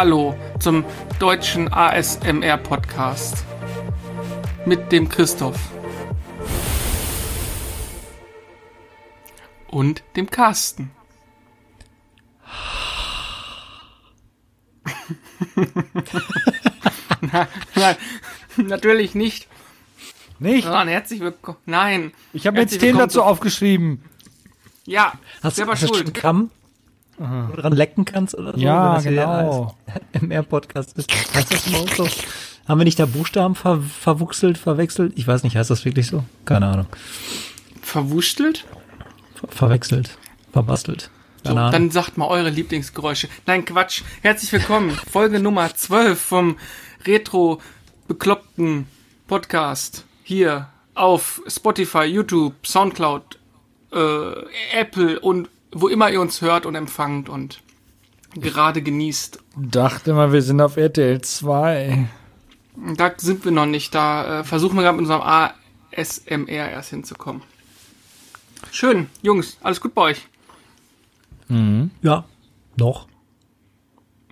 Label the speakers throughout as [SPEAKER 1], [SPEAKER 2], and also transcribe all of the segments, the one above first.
[SPEAKER 1] Hallo zum deutschen ASMR-Podcast mit dem Christoph und dem Carsten. nein, nein, natürlich nicht.
[SPEAKER 2] Nicht?
[SPEAKER 1] Nein, herzlich willkommen. Nein.
[SPEAKER 2] Ich habe jetzt Themen dazu aufgeschrieben.
[SPEAKER 1] Ja,
[SPEAKER 3] Hast,
[SPEAKER 1] selber
[SPEAKER 3] hast du
[SPEAKER 1] schuld.
[SPEAKER 3] Wo du dran lecken kannst oder so?
[SPEAKER 2] Ja,
[SPEAKER 3] wenn das hier
[SPEAKER 2] genau.
[SPEAKER 3] MR-Podcast ist. Heißt das überhaupt so? Haben wir nicht da Buchstaben ver verwuchselt, verwechselt? Ich weiß nicht, heißt das wirklich so? Keine Ahnung.
[SPEAKER 1] Verwurschtelt?
[SPEAKER 3] Ver verwechselt, verbastelt.
[SPEAKER 1] So, dann sagt mal eure Lieblingsgeräusche. Nein, Quatsch. Herzlich willkommen. Folge Nummer 12 vom Retro-Bekloppten Podcast. Hier auf Spotify, YouTube, Soundcloud, äh, Apple und wo immer ihr uns hört und empfangt und gerade genießt.
[SPEAKER 2] Dachte mal, wir sind auf RTL 2.
[SPEAKER 1] Da sind wir noch nicht. Da äh, versuchen wir gerade mit unserem ASMR erst hinzukommen. Schön, Jungs. Alles gut bei euch?
[SPEAKER 3] ja, doch.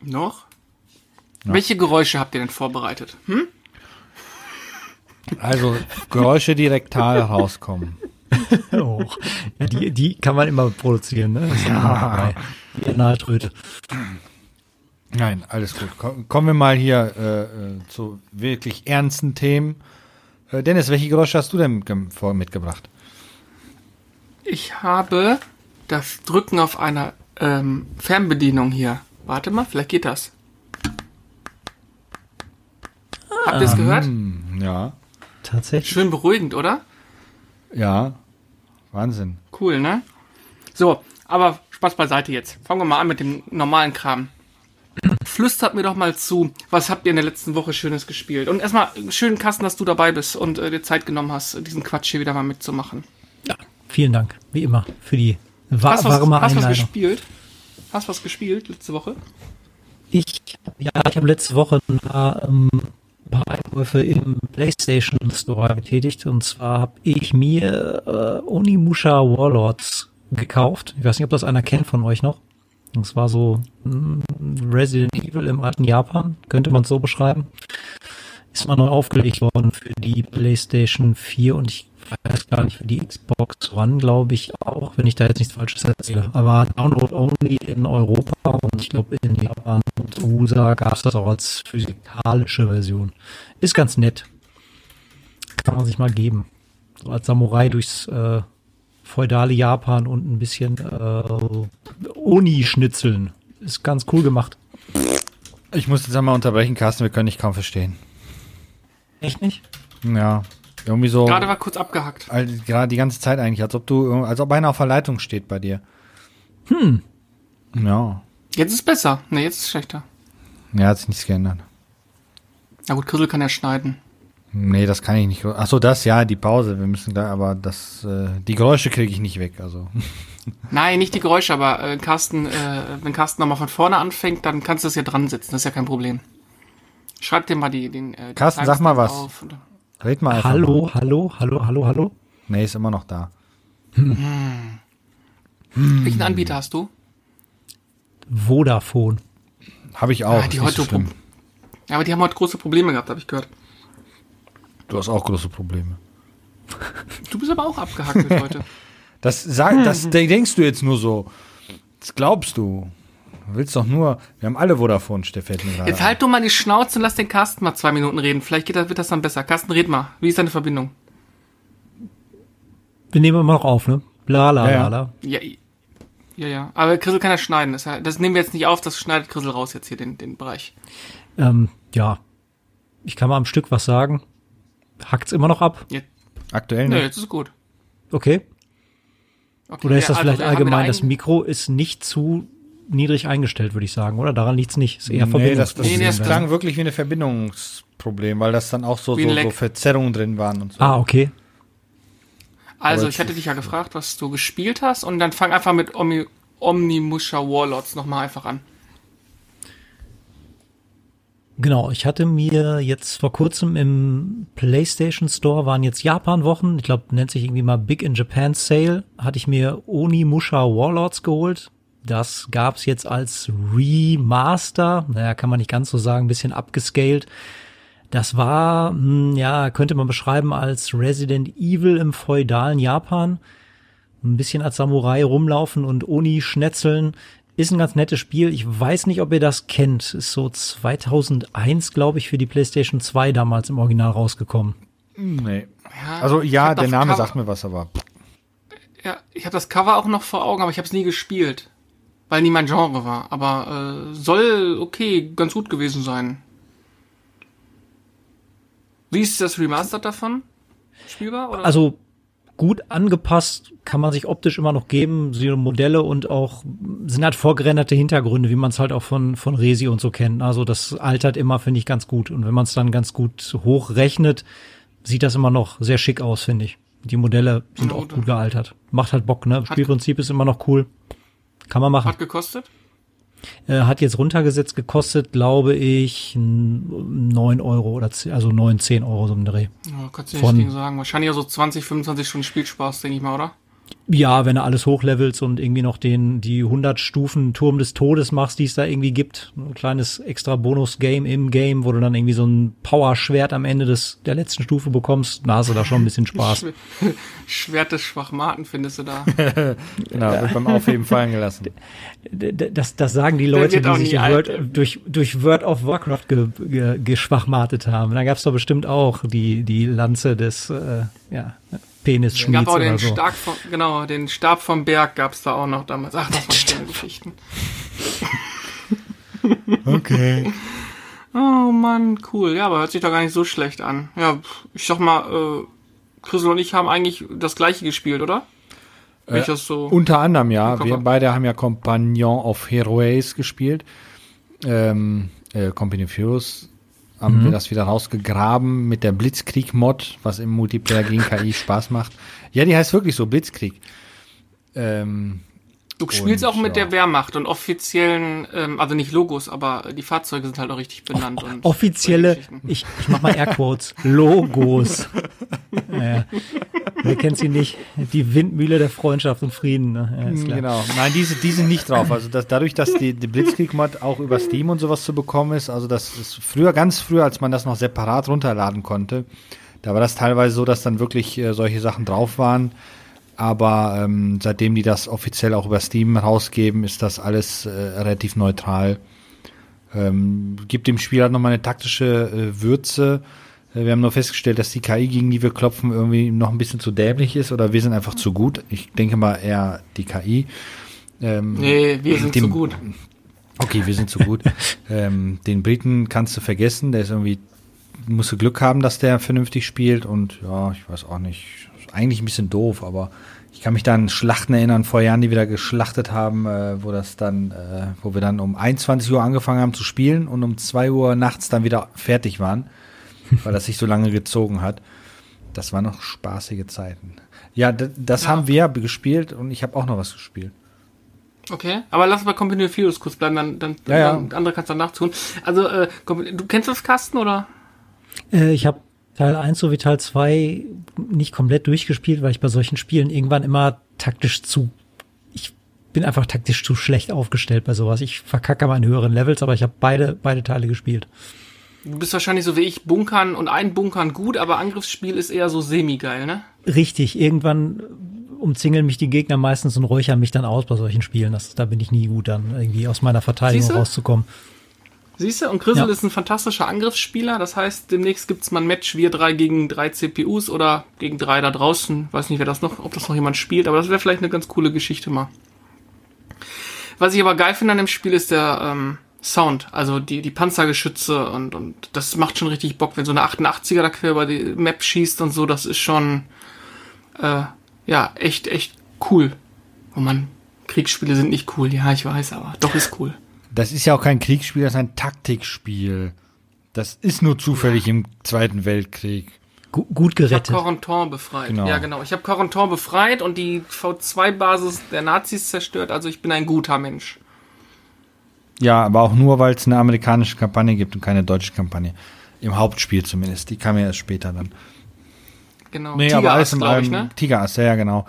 [SPEAKER 1] Noch? Welche Geräusche habt ihr denn vorbereitet? Hm?
[SPEAKER 2] Also Geräusche, die rektal rauskommen.
[SPEAKER 3] Oh. Ja, die, die kann man immer produzieren, ne? Dabei. Die Analtröte.
[SPEAKER 2] Nein, alles gut. Komm- Kommen wir mal hier äh, äh, zu wirklich ernsten Themen. Äh, Dennis, welche Geräusche hast du denn mitgebracht?
[SPEAKER 1] Ich habe das Drücken auf einer ähm, Fernbedienung hier. Warte mal, vielleicht geht das. Habt ihr es gehört?
[SPEAKER 2] Hm, ja,
[SPEAKER 3] Tatsächlich.
[SPEAKER 1] Schön beruhigend, oder?
[SPEAKER 2] ja, Wahnsinn.
[SPEAKER 1] Cool, ne? So, aber Spaß beiseite jetzt. Fangen wir mal an mit dem normalen Kram. Flüstert mir doch mal zu, was habt ihr in der letzten Woche Schönes gespielt? Und erstmal schönen Kasten, dass du dabei bist und äh, dir Zeit genommen hast, diesen Quatsch hier wieder mal mitzumachen.
[SPEAKER 3] Ja, vielen Dank, wie immer, für die wa
[SPEAKER 1] Hast was,
[SPEAKER 3] warme
[SPEAKER 1] hast was
[SPEAKER 3] Einleitung.
[SPEAKER 1] gespielt? Hast was gespielt letzte Woche?
[SPEAKER 3] Ich, ja, ich habe letzte Woche ein paar, ähm, paar Einkäufe im PlayStation Store getätigt. Und zwar habe ich mir äh, Onimusha Warlords gekauft. Ich weiß nicht, ob das einer kennt von euch noch. Das war so mm, Resident Evil im alten Japan, könnte man so beschreiben. Ist mal neu aufgelegt worden für die PlayStation 4 und ich weiß gar nicht, für die Xbox One, glaube ich auch, wenn ich da jetzt nichts Falsches erzähle. Aber Download only in Europa und ich glaube in Japan und USA gab es das auch als physikalische Version. Ist ganz nett. Kann man sich mal geben. So als Samurai durchs äh, feudale Japan und ein bisschen äh, Oni-Schnitzeln. Ist ganz cool gemacht.
[SPEAKER 2] Ich muss jetzt einmal unterbrechen, Carsten, wir können dich kaum verstehen.
[SPEAKER 3] Echt nicht?
[SPEAKER 2] Ja, irgendwie so,
[SPEAKER 1] Gerade war kurz abgehackt.
[SPEAKER 2] all- gerade die ganze Zeit eigentlich, als ob du, als ob einer auf der Leitung steht bei dir. Hm. Ja,
[SPEAKER 1] Jetzt ist besser. Ne, jetzt ist schlechter.
[SPEAKER 2] ja, hat sich nichts geändert.
[SPEAKER 1] Na gut, Chrisel kann ja schneiden.
[SPEAKER 2] Nee, das kann ich nicht. Ach so, das, ja, die Pause. Wir müssen da, aber das, äh, die Geräusche kriege ich nicht weg. Also,
[SPEAKER 1] Nein, nicht die Geräusche, aber äh, Carsten, äh, wenn Carsten nochmal von vorne anfängt, dann kannst du das ja dran setzen. Das ist ja kein Problem. Schreib dir mal die, den. Äh, die
[SPEAKER 2] Carsten, sag mal was.
[SPEAKER 1] auf und-
[SPEAKER 2] red mal einfach.
[SPEAKER 3] Hallo, hallo, hallo, hallo, hallo.
[SPEAKER 2] Nee, ist immer noch da.
[SPEAKER 1] Welchen Anbieter hast du?
[SPEAKER 3] Vodafone.
[SPEAKER 2] Habe ich auch.
[SPEAKER 1] Ah, die
[SPEAKER 2] nicht so
[SPEAKER 1] heute
[SPEAKER 2] schlimm.
[SPEAKER 1] Ja, aber die haben heute große Probleme gehabt, habe ich gehört.
[SPEAKER 2] Du hast auch große Probleme.
[SPEAKER 1] Du bist aber auch abgehackelt heute.
[SPEAKER 2] Das, sag, das denkst du jetzt nur so. Das glaubst du. Du willst doch nur. Wir haben alle Vodafone, Stefan.
[SPEAKER 1] Jetzt halt doch mal die Schnauze und lass den Carsten mal zwei Minuten reden. Vielleicht geht das, wird das dann besser. Carsten, red mal. Wie ist deine Verbindung?
[SPEAKER 3] Wir nehmen immer noch auf, ne? Bla, la,
[SPEAKER 2] Ja, ja.
[SPEAKER 3] la, la.
[SPEAKER 1] Ja, ja, ja. Aber Chrisel kann ja schneiden. Das, das nehmen wir jetzt nicht auf, das schneidet Chrisel raus jetzt hier, den, den Bereich.
[SPEAKER 3] Ähm, ja. Ich kann mal am Stück was sagen. Hackt's immer noch ab?
[SPEAKER 1] Jetzt,
[SPEAKER 2] Aktuell
[SPEAKER 1] nö,
[SPEAKER 2] nicht.
[SPEAKER 1] jetzt ist gut.
[SPEAKER 3] Okay.
[SPEAKER 1] Okay,
[SPEAKER 3] Oder ist
[SPEAKER 1] ja,
[SPEAKER 3] das
[SPEAKER 1] also
[SPEAKER 3] vielleicht allgemein, das Mikro ist nicht zu niedrig eingestellt, würde ich sagen, oder? Daran liegt's nicht. Ist eher
[SPEAKER 2] Nee, das, das,
[SPEAKER 1] Nee, das klang-
[SPEAKER 2] wirklich wie ein Verbindungsproblem, weil das dann auch so, so, so. Verzerrungen drin waren und so.
[SPEAKER 3] Ah, okay.
[SPEAKER 1] Also,
[SPEAKER 2] Aber
[SPEAKER 1] ich hatte dich ja gefragt, was du gespielt hast und dann fang einfach mit Omni, Omnimusha Warlords nochmal einfach an.
[SPEAKER 3] Genau, ich hatte mir jetzt vor kurzem im PlayStation Store waren jetzt Japan-Wochen, ich glaube, nennt sich irgendwie mal Big in Japan Sale, hatte ich mir Onimusha Warlords geholt. Das gab's jetzt als Remaster. Naja, kann man nicht ganz so sagen, ein bisschen abgescaled. Das war, hm, ja, könnte man beschreiben als Resident Evil im feudalen Japan. Ein bisschen als Samurai rumlaufen und Oni schnetzeln. Ist ein ganz nettes Spiel. Ich weiß nicht, ob ihr das kennt. Ist so 2001, glaube ich, für die PlayStation 2 damals im Original rausgekommen.
[SPEAKER 2] Nee.
[SPEAKER 1] Ja,
[SPEAKER 2] Also ja, der Name
[SPEAKER 1] Cover-
[SPEAKER 2] sagt mir was, aber
[SPEAKER 1] Ja, ich habe das Cover auch noch vor Augen, aber ich habe es nie gespielt. Weil nie mein Genre war. Aber äh, soll okay, ganz gut gewesen sein. Wie ist das Remastered davon? Spielbar? Oder?
[SPEAKER 3] Also gut angepasst kann man sich optisch immer noch geben, so Modelle und auch sind halt vorgerenderte Hintergründe, wie man es halt auch von von Resi und so kennt. Also das altert immer, finde ich, ganz gut. Und wenn man es dann ganz gut hochrechnet, sieht das immer noch sehr schick aus, finde ich. Die Modelle sind
[SPEAKER 1] Ja,
[SPEAKER 3] auch
[SPEAKER 1] gut.
[SPEAKER 3] gut gealtert. Macht halt Bock, ne? Spielprinzip ist immer noch cool. Kann man machen.
[SPEAKER 1] Hat gekostet?
[SPEAKER 3] Äh, hat jetzt runtergesetzt gekostet, glaube ich, n- 9 Euro oder 10, also 9, 10 Euro so im Dreh.
[SPEAKER 1] Ja, kannst du nicht
[SPEAKER 3] Von-
[SPEAKER 1] sagen. Wahrscheinlich so 20, 25 Stunden Spielspaß, denke ich mal, oder?
[SPEAKER 3] Ja, wenn du alles hochlevels und irgendwie noch den, die 100 Stufen Turm des Todes machst, die es da irgendwie gibt. Ein kleines extra Bonus-Game im Game, wo du dann irgendwie so ein Power-Schwert am Ende des, der letzten Stufe bekommst. Da hast du da schon ein bisschen Spaß.
[SPEAKER 1] Schw- Schwert des Schwachmaten findest du da.
[SPEAKER 2] genau, wird beim Aufheben fallen gelassen.
[SPEAKER 3] Das, das sagen die Leute, die sich. World, durch, durch World of Warcraft ge, ge, geschwachmatet haben. Da gab's doch bestimmt auch die, die Lanze des äh, ja,
[SPEAKER 1] gab
[SPEAKER 3] Penisschmieds
[SPEAKER 1] auch
[SPEAKER 3] oder
[SPEAKER 1] den
[SPEAKER 3] so.
[SPEAKER 1] Stark vom, genau, den Stab vom Berg gab's da auch noch damals. Ach, das waren schöne Geschichten.
[SPEAKER 2] Okay.
[SPEAKER 1] Oh Mann, cool. Ja, aber hört sich doch gar nicht so schlecht an. Ja, ich sag mal, äh, Chrisel und ich haben eigentlich das gleiche gespielt, oder? Das so.
[SPEAKER 2] Unter anderem, ja. Wir beide haben ja Companion of Heroes gespielt. Ähm, äh, Company of Heroes haben wir das wieder rausgegraben mit der Blitzkrieg-Mod, was im Multiplayer gegen KI Spaß macht. Ja, die heißt wirklich so, Blitzkrieg. Ähm,
[SPEAKER 1] Du spielst
[SPEAKER 2] und,
[SPEAKER 1] auch mit
[SPEAKER 2] ja.
[SPEAKER 1] der Wehrmacht und offiziellen, ähm, also nicht Logos, aber die Fahrzeuge sind halt auch richtig benannt. und
[SPEAKER 3] Offizielle, ich, ich mach mal Airquotes, Logos. ja. Wer kennt sie nicht? Die Windmühle der Freundschaft und Frieden. Ne? Ja, ist klar.
[SPEAKER 2] Genau. Nein, diese, die sind nicht drauf. Also das, dadurch, dass die, die Blitzkrieg-Mod auch über Steam und sowas zu bekommen ist, also das ist früher, ganz früher, als man das noch separat runterladen konnte, da war das teilweise so, dass dann wirklich äh, solche Sachen drauf waren. Aber ähm, seitdem die das offiziell auch über Steam rausgeben, ist das alles äh, relativ neutral. Ähm, gibt dem Spiel halt nochmal eine taktische äh, Würze. Äh, Wir haben nur festgestellt, dass die KI, gegen die wir klopfen, irgendwie noch ein bisschen zu dämlich ist oder wir sind einfach zu gut. Ich denke mal eher die KI. Ähm,
[SPEAKER 1] Nee, wir sind
[SPEAKER 2] dem-
[SPEAKER 1] zu gut.
[SPEAKER 2] Okay, wir sind zu gut. ähm, den Briten kannst du vergessen, der ist irgendwie, musst du Glück haben, dass der vernünftig spielt und ja, ich weiß auch nicht, eigentlich ein bisschen doof, aber ich kann mich da an Schlachten erinnern, vor Jahren, die wir da geschlachtet haben, äh, wo das dann, äh, wo wir dann um 21 Uhr angefangen haben zu spielen und um 2 Uhr nachts dann wieder fertig waren, weil das sich so lange gezogen hat. Das waren noch spaßige Zeiten. Ja, das
[SPEAKER 1] Ja.
[SPEAKER 2] haben wir gespielt und ich habe auch noch was gespielt.
[SPEAKER 1] Okay, aber lass bei Company of Heroes kurz bleiben, dann, dann,
[SPEAKER 2] Ja, ja.
[SPEAKER 1] dann andere kannst du danach tun. Also, äh, du kennst das Kasten oder?
[SPEAKER 3] Äh, ich habe Teil 1 sowie Teil 2 nicht komplett durchgespielt, weil ich bei solchen Spielen irgendwann immer taktisch zu. Ich bin einfach taktisch zu schlecht aufgestellt bei sowas. Ich verkacke mal in höheren Levels, aber ich habe beide, beide Teile gespielt.
[SPEAKER 1] Du bist wahrscheinlich so wie ich, Bunkern und ein Bunkern gut, aber Angriffsspiel ist eher so semi-geil, ne?
[SPEAKER 3] Richtig, irgendwann umzingeln mich die Gegner meistens und räuchern mich dann aus bei solchen Spielen. Das, da bin ich nie gut, dann irgendwie aus meiner Verteidigung rauszukommen.
[SPEAKER 1] Siehst du? Und Grisel
[SPEAKER 3] Ja.
[SPEAKER 1] ist ein fantastischer Angriffsspieler. Das heißt, demnächst gibt's mal ein Match, wir drei gegen drei CPUs oder gegen drei da draußen. Weiß nicht, wer das noch, ob das noch jemand spielt, aber das wäre vielleicht eine ganz coole Geschichte mal. Was ich aber geil finde an dem Spiel ist der ähm, Sound, also die, die Panzergeschütze und, und das macht schon richtig Bock, wenn so eine 88er da quer über die Map schießt und so, das ist schon äh, ja echt, echt cool. Oh man, Kriegsspiele sind nicht cool, ja, ich weiß, aber doch ist cool.
[SPEAKER 2] Das ist ja auch kein Kriegsspiel, das ist ein Taktikspiel. Das ist nur zufällig im Zweiten Weltkrieg.
[SPEAKER 3] Gu gut
[SPEAKER 1] Ich habe
[SPEAKER 3] gerettet.
[SPEAKER 1] Corentin befreit.
[SPEAKER 2] Genau.
[SPEAKER 1] Ja, genau. Ich habe Corentin befreit und die V2-Basis der Nazis zerstört. Also ich bin ein guter Mensch.
[SPEAKER 2] Ja, aber auch nur, weil es eine amerikanische Kampagne gibt und keine deutsche Kampagne. Im Hauptspiel zumindest. Die kam ja erst später dann.
[SPEAKER 1] Genau.
[SPEAKER 2] Nee, aber alles im
[SPEAKER 1] glaube ich,
[SPEAKER 2] allem-
[SPEAKER 1] ne?
[SPEAKER 2] Tigerass, ja, ja, genau.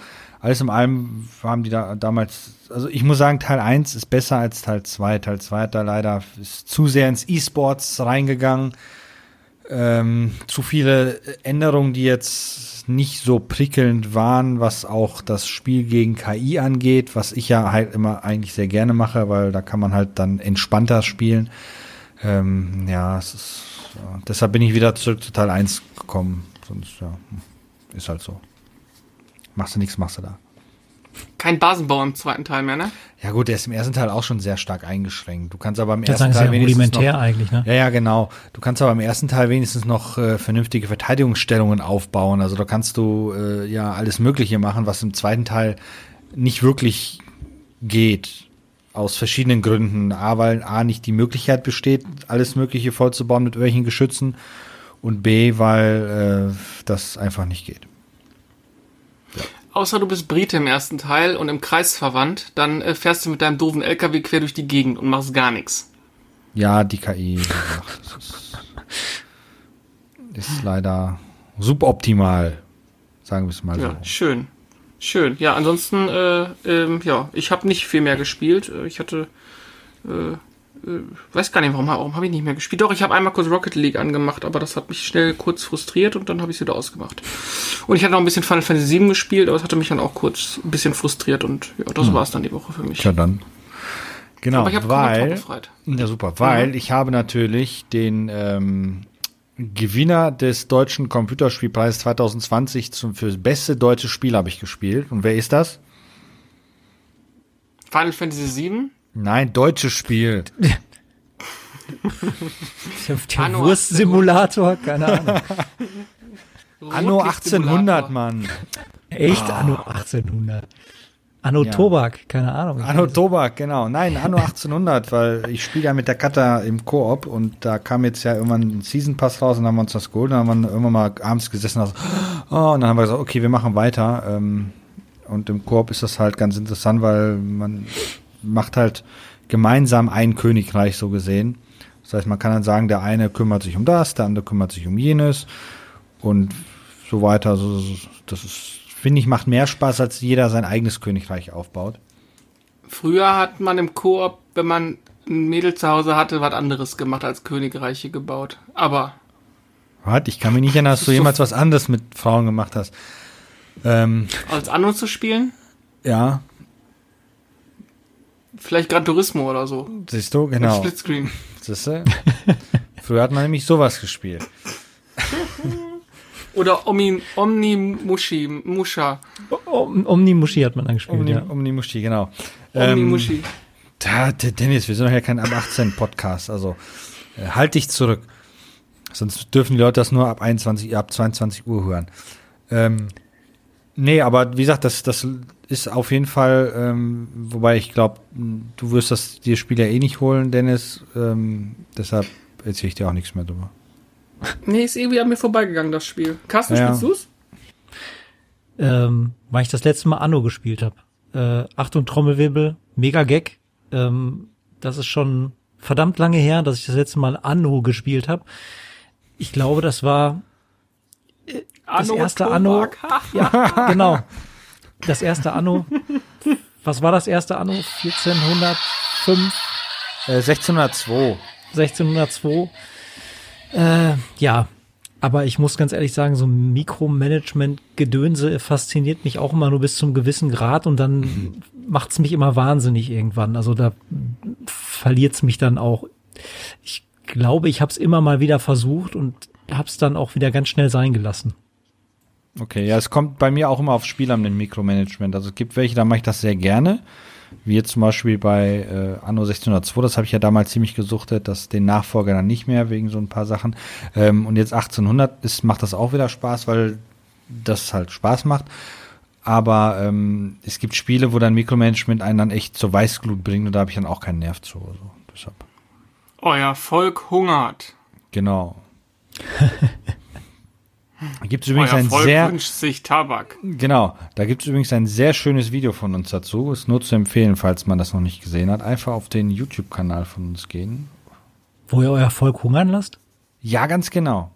[SPEAKER 2] Alles in allem haben die da damals, also ich muss sagen, Teil 1 ist besser als Teil 2. Teil 2 hat da leider ist zu sehr ins E-Sports reingegangen. Ähm, zu viele Änderungen, die jetzt nicht so prickelnd waren, was auch das Spiel gegen KI angeht, was ich ja halt immer eigentlich sehr gerne mache, weil da kann man halt dann entspannter spielen. Ähm, ja, ist, deshalb bin ich wieder zurück zu Teil 1 gekommen. Sonst, ja, ist halt so. Machst du nichts, machst du da.
[SPEAKER 1] Kein Basenbau im zweiten Teil mehr, ne?
[SPEAKER 2] Ja gut, der ist im ersten Teil auch schon sehr stark eingeschränkt. Du kannst aber im
[SPEAKER 3] Das
[SPEAKER 2] ersten
[SPEAKER 3] ist
[SPEAKER 2] Teil
[SPEAKER 3] ja
[SPEAKER 2] wenigstens
[SPEAKER 3] rudimentär
[SPEAKER 2] noch,
[SPEAKER 3] eigentlich, ne?
[SPEAKER 2] Ja, ja, genau. Du kannst aber im ersten Teil wenigstens noch äh, vernünftige Verteidigungsstellungen aufbauen. Also da kannst du äh, ja alles Mögliche machen, was im zweiten Teil nicht wirklich geht. Aus verschiedenen Gründen. A, weil A nicht die Möglichkeit besteht, alles Mögliche vollzubauen mit irgendwelchen Geschützen. Und B, weil äh, das einfach nicht geht.
[SPEAKER 1] Außer du bist Brite im ersten Teil und im Kreis verwandt, dann äh, fährst du mit deinem doofen LKW quer durch die Gegend und machst gar nichts.
[SPEAKER 2] Ja, die KI das ist leider suboptimal, sagen wir es mal
[SPEAKER 1] Ja,
[SPEAKER 2] so.
[SPEAKER 1] schön. Schön. Ja, ansonsten, äh, ähm, ja, ich habe nicht viel mehr gespielt. Äh, Ich hatte, äh, äh, weiß gar nicht, warum, warum habe ich nicht mehr gespielt. Doch, ich habe einmal kurz Rocket League angemacht, aber das hat mich schnell kurz frustriert und dann habe ich es wieder ausgemacht. Und ich hatte noch ein bisschen Final Fantasy VII gespielt, aber es hatte mich dann auch kurz ein bisschen frustriert und ja, das war's dann die Woche für mich.
[SPEAKER 2] Tja, dann. Genau,
[SPEAKER 1] aber ich habe
[SPEAKER 2] weil, ja super, weil ich habe natürlich den ähm, Gewinner des deutschen Computerspielpreises 2020 zum für das beste deutsche Spiel habe ich gespielt. Und wer ist das?
[SPEAKER 1] Final Fantasy VII?
[SPEAKER 2] Nein, deutsches Spiel.
[SPEAKER 3] Der, Wurstsimulator, keine Ahnung.
[SPEAKER 2] Anno
[SPEAKER 1] Rotlichtsimulator.
[SPEAKER 2] 1800, Mann.
[SPEAKER 3] Echt? Anno 1800. Anno
[SPEAKER 2] Ja.
[SPEAKER 3] Tobak, keine Ahnung.
[SPEAKER 2] Anno Tobak, genau. Nein, Anno 1800, weil ich spiele ja mit der Kata im Koop und da kam jetzt ja irgendwann ein Season Pass raus und dann haben wir uns das geholt. Dann haben wir irgendwann mal abends gesessen und, so, oh, und dann haben wir gesagt, okay, wir machen weiter. Ähm, und im Koop ist das halt ganz interessant, weil man macht halt gemeinsam ein Königreich so gesehen. Das heißt, man kann dann sagen, der eine kümmert sich um das, der andere kümmert sich um jenes und so weiter. Also das ist, finde ich, macht mehr Spaß, als jeder sein eigenes Königreich aufbaut.
[SPEAKER 1] Früher hat man im Koop, wenn man ein Mädel zu Hause hatte, was anderes gemacht als Königreiche gebaut. Aber
[SPEAKER 2] Warte, ich kann mich nicht erinnern, dass
[SPEAKER 1] Das
[SPEAKER 2] du
[SPEAKER 1] so-
[SPEAKER 2] jemals was anderes mit Frauen gemacht hast. Ähm,
[SPEAKER 1] als Anno zu spielen,
[SPEAKER 2] ja,
[SPEAKER 1] vielleicht Gran Turismo oder so.
[SPEAKER 2] siehst du,
[SPEAKER 1] Mit
[SPEAKER 2] genau.
[SPEAKER 1] Splitscreen.
[SPEAKER 2] Siehst du? Früher hat man nämlich sowas gespielt.
[SPEAKER 1] Oder Omni Mushi, Musha.
[SPEAKER 3] Om, Omnimushi hat man angespielt,
[SPEAKER 2] Um die,
[SPEAKER 3] ja.
[SPEAKER 2] die Muschi, genau.
[SPEAKER 1] Omni
[SPEAKER 2] Ähm,
[SPEAKER 1] Mushi.
[SPEAKER 2] Da, D- Dennis, wir sind doch ja kein ab 18 Podcast, also äh, halt dich zurück. Sonst dürfen die Leute das nur ab 21, ab 22 Uhr hören. Ähm, nee, aber wie gesagt, das, das ist auf jeden Fall, ähm, wobei ich glaube, du wirst das dir Spiel ja eh nicht holen, Dennis. Ähm, deshalb erzähle ich dir auch nichts mehr drüber.
[SPEAKER 1] Nee, ist irgendwie an mir vorbeigegangen, das Spiel. Carsten,
[SPEAKER 2] Ja.
[SPEAKER 1] spielst du's?
[SPEAKER 3] ähm, weil ich das letzte Mal Anno gespielt habe. Äh, Achtung, Trommelwirbel, mega Gag. Ähm, das ist schon verdammt lange her, dass ich das letzte Mal Anno gespielt habe. Ich glaube, das war das erste Anno.
[SPEAKER 1] Tobak. Ha.
[SPEAKER 3] Ja, genau. Das erste Anno. Was war das erste Anno? 1405,
[SPEAKER 2] Äh, 1602.
[SPEAKER 3] 1602. Äh, ja, aber ich muss ganz ehrlich sagen, so Mikromanagement-Gedönse fasziniert mich auch immer nur bis zum gewissen Grad und dann macht's mich immer wahnsinnig irgendwann. Also da verliert's mich dann auch. Ich glaube, ich habe es immer mal wieder versucht und habe es dann auch wieder ganz schnell sein gelassen.
[SPEAKER 2] Okay, ja, es kommt bei mir auch immer aufs Spiel an, den Mikromanagement. Also es gibt welche, da mache ich das sehr gerne. Wie jetzt zum Beispiel bei äh, Anno 1602, das habe ich ja damals ziemlich gesuchtet, dass den Nachfolger dann nicht mehr, wegen so ein paar Sachen. Ähm, und jetzt 1800 ist, macht das auch wieder Spaß, weil das halt Spaß macht. Aber ähm, es gibt Spiele, wo dann Mikromanagement einen dann echt zur Weißglut bringt und da habe ich dann auch keinen Nerv zu. Also, deshalb.
[SPEAKER 1] Euer Volk hungert.
[SPEAKER 2] Genau. Gibt es übrigens
[SPEAKER 1] Euer
[SPEAKER 2] ein
[SPEAKER 1] Volk
[SPEAKER 2] sehr
[SPEAKER 1] wünscht sich Tabak.
[SPEAKER 2] Genau, da gibt es übrigens ein sehr schönes Video von uns dazu. Ist nur zu empfehlen, falls man das noch nicht gesehen hat. Einfach auf den YouTube-Kanal von uns gehen.
[SPEAKER 3] Wo ihr euer Volk hungern lasst?
[SPEAKER 2] Ja, ganz genau.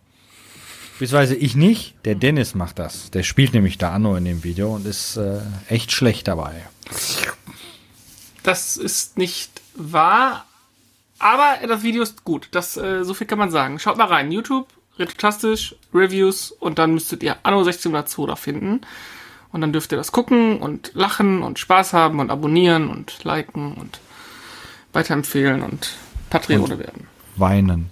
[SPEAKER 2] Beziehungsweise ich nicht, der Dennis macht das. Der spielt nämlich da Anno in dem Video und ist äh, echt schlecht dabei.
[SPEAKER 1] Das ist nicht wahr, aber das Video ist gut. Das, äh, so viel kann man sagen. Schaut mal rein. YouTube, Retrotastisch, Reviews und dann müsstet ihr Anno 1602 da finden. Und dann dürft ihr das gucken und lachen und Spaß haben und abonnieren und liken und weiterempfehlen und Patreone werden.
[SPEAKER 2] Weinen.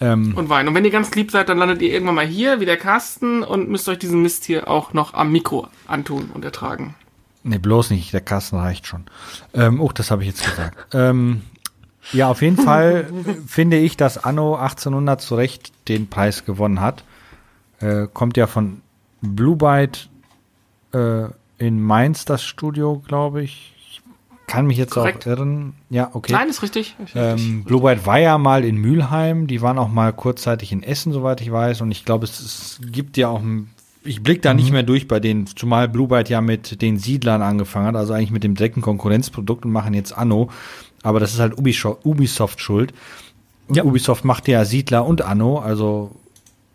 [SPEAKER 2] Ähm,
[SPEAKER 1] Und weinen. Und wenn ihr ganz lieb seid, dann landet ihr irgendwann mal hier, wie der Carsten, und müsst euch diesen Mist hier auch noch am Mikro antun und ertragen.
[SPEAKER 2] nee, bloß nicht, der Kasten reicht schon. Ähm, oh, das habe ich jetzt gesagt. ähm, ja, auf jeden Fall finde ich, dass Anno 1800 zu Recht den Preis gewonnen hat. Äh, kommt ja von Blue Byte äh, in Mainz, das Studio, glaube ich. Ich kann mich jetzt
[SPEAKER 1] Korrekt.
[SPEAKER 2] auch irren. Ja, okay.
[SPEAKER 1] Nein, ist richtig. Ist richtig.
[SPEAKER 2] Ähm, Blue Byte war ja mal in Mülheim, die waren auch mal kurzzeitig in Essen, soweit ich weiß. Und ich glaube, es, es gibt ja auch, ein- ich blick da nicht mehr durch bei denen, zumal Blue Byte ja mit den Siedlern angefangen hat, also eigentlich mit dem direkten Konkurrenzprodukt und machen jetzt Anno. Aber das ist halt Ubisoft, schuld. Und
[SPEAKER 3] Ja.
[SPEAKER 2] Ubisoft macht ja Siedler und Anno, also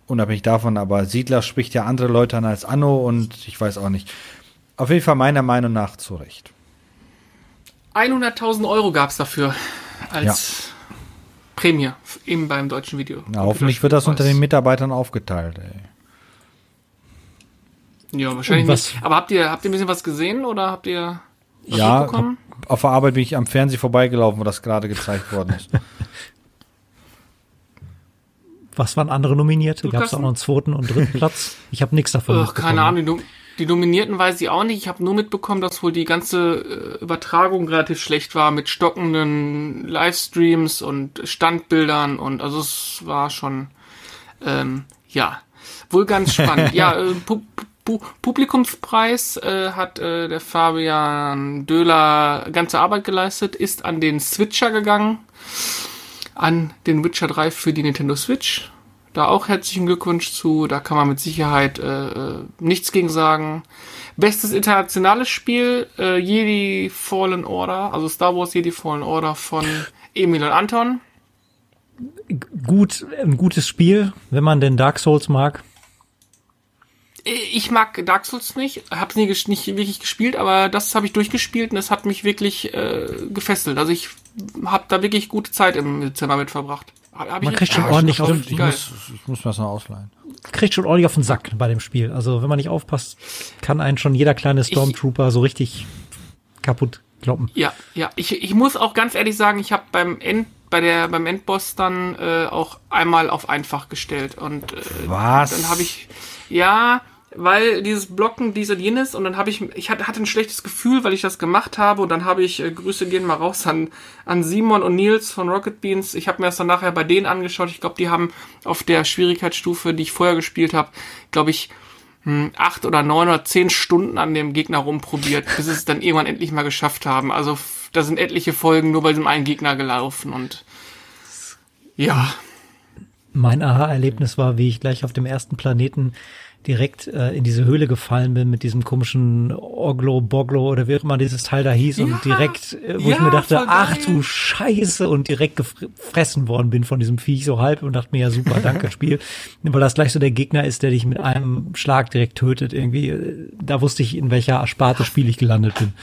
[SPEAKER 2] unabhängig davon, aber Siedler spricht ja andere Leute an als Anno und ich weiß auch nicht. Auf jeden Fall meiner Meinung nach zu Recht.
[SPEAKER 1] 100.000 Euro gab's dafür als Prämie, eben beim deutschen Video.
[SPEAKER 2] Na, hoffentlich wird das unter den Mitarbeitern aufgeteilt, ey.
[SPEAKER 1] Ja, wahrscheinlich nicht. Aber habt ihr, habt ihr ein bisschen was gesehen oder habt ihr
[SPEAKER 2] Ja,
[SPEAKER 1] mitbekommen?
[SPEAKER 2] auf der Arbeit bin ich am Fernsehen vorbeigelaufen, wo das gerade gezeigt worden ist.
[SPEAKER 3] Was waren andere Nominierte?
[SPEAKER 1] Du,
[SPEAKER 3] Gab es auch noch einen zweiten und dritten Platz? Ich habe nichts davon.
[SPEAKER 1] Ach, keine. Ahnung, die, Nom- die Nominierten weiß ich auch nicht. Ich habe nur mitbekommen, dass wohl die ganze äh, Übertragung relativ schlecht war mit stockenden Livestreams und Standbildern und also es war schon ähm, ja wohl ganz spannend. ja, äh, Pu Publikumspreis äh, hat äh, der Fabian Döhler ganze Arbeit geleistet, ist an den Switcher gegangen, an den Witcher 3 für die Nintendo Switch. Da auch herzlichen Glückwunsch zu. Da kann man mit Sicherheit äh, äh, nichts gegen sagen. Bestes internationales Spiel, äh, Jedi Fallen Order, also Star Wars Jedi Fallen Order von Emil und Anton.
[SPEAKER 3] Gut, ein gutes Spiel, wenn man denn Dark Souls mag.
[SPEAKER 1] Ich mag Dark Souls nicht, hab's nie ges- nicht wirklich gespielt, aber das habe ich durchgespielt und es hat mich wirklich äh, gefesselt. Also ich habe da wirklich gute Zeit im Dezember mit verbracht. Hab,
[SPEAKER 3] Man
[SPEAKER 1] ich
[SPEAKER 3] kriegt schon
[SPEAKER 1] richtig-
[SPEAKER 3] ordentlich auf-
[SPEAKER 2] Ich
[SPEAKER 1] geil.
[SPEAKER 2] muss, ich muss mir das noch ausleihen.
[SPEAKER 3] Kriegt schon ordentlich auf den Sack bei dem Spiel. Also wenn man nicht aufpasst, kann einen schon jeder kleine Stormtrooper so richtig kaputt kloppen.
[SPEAKER 1] Ja, ja. Ich, ich muss auch ganz ehrlich sagen, ich habe beim End, bei der beim Endboss dann äh, auch einmal auf einfach gestellt und äh,
[SPEAKER 2] Was?
[SPEAKER 1] dann habe ich ja, weil dieses Blocken, diese jenes und dann habe ich ich hatte, ein schlechtes Gefühl, weil ich das gemacht habe und dann habe ich äh, Grüße gehen mal raus an an Simon und Nils von Rocket Beans. Ich habe mir das dann nachher bei denen angeschaut. Ich glaube, die haben auf der Schwierigkeitsstufe, die ich vorher gespielt habe, glaube ich hm, acht oder neun oder zehn Stunden an dem Gegner rumprobiert, bis sie es dann irgendwann endlich mal geschafft haben. Also da sind etliche Folgen nur bei diesem einen Gegner gelaufen und ja,
[SPEAKER 3] Mein Aha-Erlebnis war, wie ich gleich auf dem ersten Planeten direkt äh, in diese Höhle gefallen bin mit diesem komischen Oglo, Boglo oder wie auch immer dieses Teil da hieß
[SPEAKER 1] Ja.
[SPEAKER 3] und direkt, äh, wo ich
[SPEAKER 1] Ja,
[SPEAKER 3] mir dachte, ach du Scheiße und direkt gefressen worden bin von diesem Viech so halb und dachte mir, ja super, danke Spiel, weil das gleich so der Gegner ist, der dich mit einem Schlag direkt tötet irgendwie. Äh, Da wusste ich, in welcher Sparte Spiel ich gelandet bin.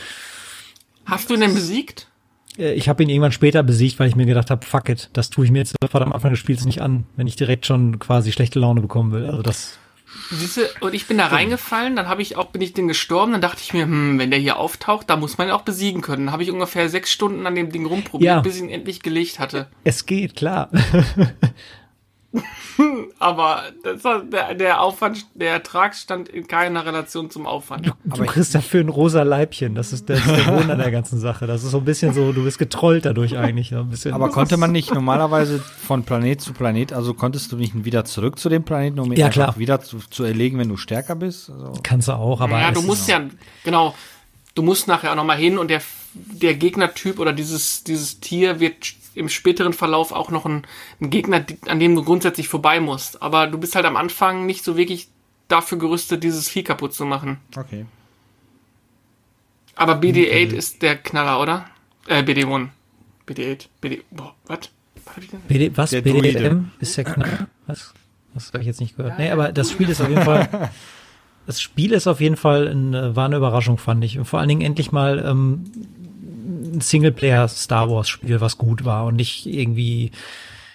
[SPEAKER 1] hast du ihn denn besiegt?
[SPEAKER 3] Äh, Ich habe ihn irgendwann später besiegt, weil ich mir gedacht habe, fuck it, das tue ich mir jetzt sofort am Anfang des Spiels nicht an, wenn ich direkt schon quasi schlechte Laune bekommen will. Also das
[SPEAKER 1] Siehste, und ich bin da reingefallen, dann habe ich auch, bin ich den gestorben, dann dachte ich mir, hm, wenn der hier auftaucht, da muss man ihn auch besiegen können. Dann habe ich ungefähr sechs Stunden an dem Ding rumprobiert,
[SPEAKER 3] Ja.
[SPEAKER 1] bis ich ihn endlich gelegt hatte.
[SPEAKER 3] Es geht, klar.
[SPEAKER 1] Aber das war, der, der Aufwand, der Ertrag stand in keiner Relation zum Aufwand.
[SPEAKER 3] Du kriegst dafür ein rosa Leibchen. Das ist, das ist der Grund an der ganzen Sache. Das ist so ein bisschen so, du bist getrollt dadurch eigentlich. So ein bisschen.
[SPEAKER 2] Aber konnte man nicht normalerweise von Planet zu Planet, also konntest du nicht wieder zurück zu dem Planeten, um ihn
[SPEAKER 3] Ja,
[SPEAKER 2] einfach
[SPEAKER 3] klar.
[SPEAKER 2] wieder zu, zu erlegen, wenn du stärker bist? Also,
[SPEAKER 3] kannst du auch, aber
[SPEAKER 1] ja, du musst ja, genau, du musst nachher auch nochmal hin und der, der Gegnertyp oder dieses, dieses Tier wird im späteren Verlauf auch noch ein, ein Gegner, an dem du grundsätzlich vorbei musst. Aber du bist halt am Anfang nicht so wirklich dafür gerüstet, dieses Vieh kaputt zu machen.
[SPEAKER 2] okay.
[SPEAKER 1] Aber BD8 ist der Knaller, oder? Äh, BD1. BD8. BD, boah, denn?
[SPEAKER 3] BD, was?
[SPEAKER 2] Der
[SPEAKER 3] BDM
[SPEAKER 2] Druide.
[SPEAKER 3] ist der Knall? Was? Das habe ich jetzt nicht gehört. Nee, aber das Spiel ist auf jeden Fall, das Spiel ist auf jeden Fall eine, war eine Überraschung, fand ich. Und vor allen Dingen endlich mal ähm, ein Singleplayer-Star Wars-Spiel, was gut war und nicht irgendwie,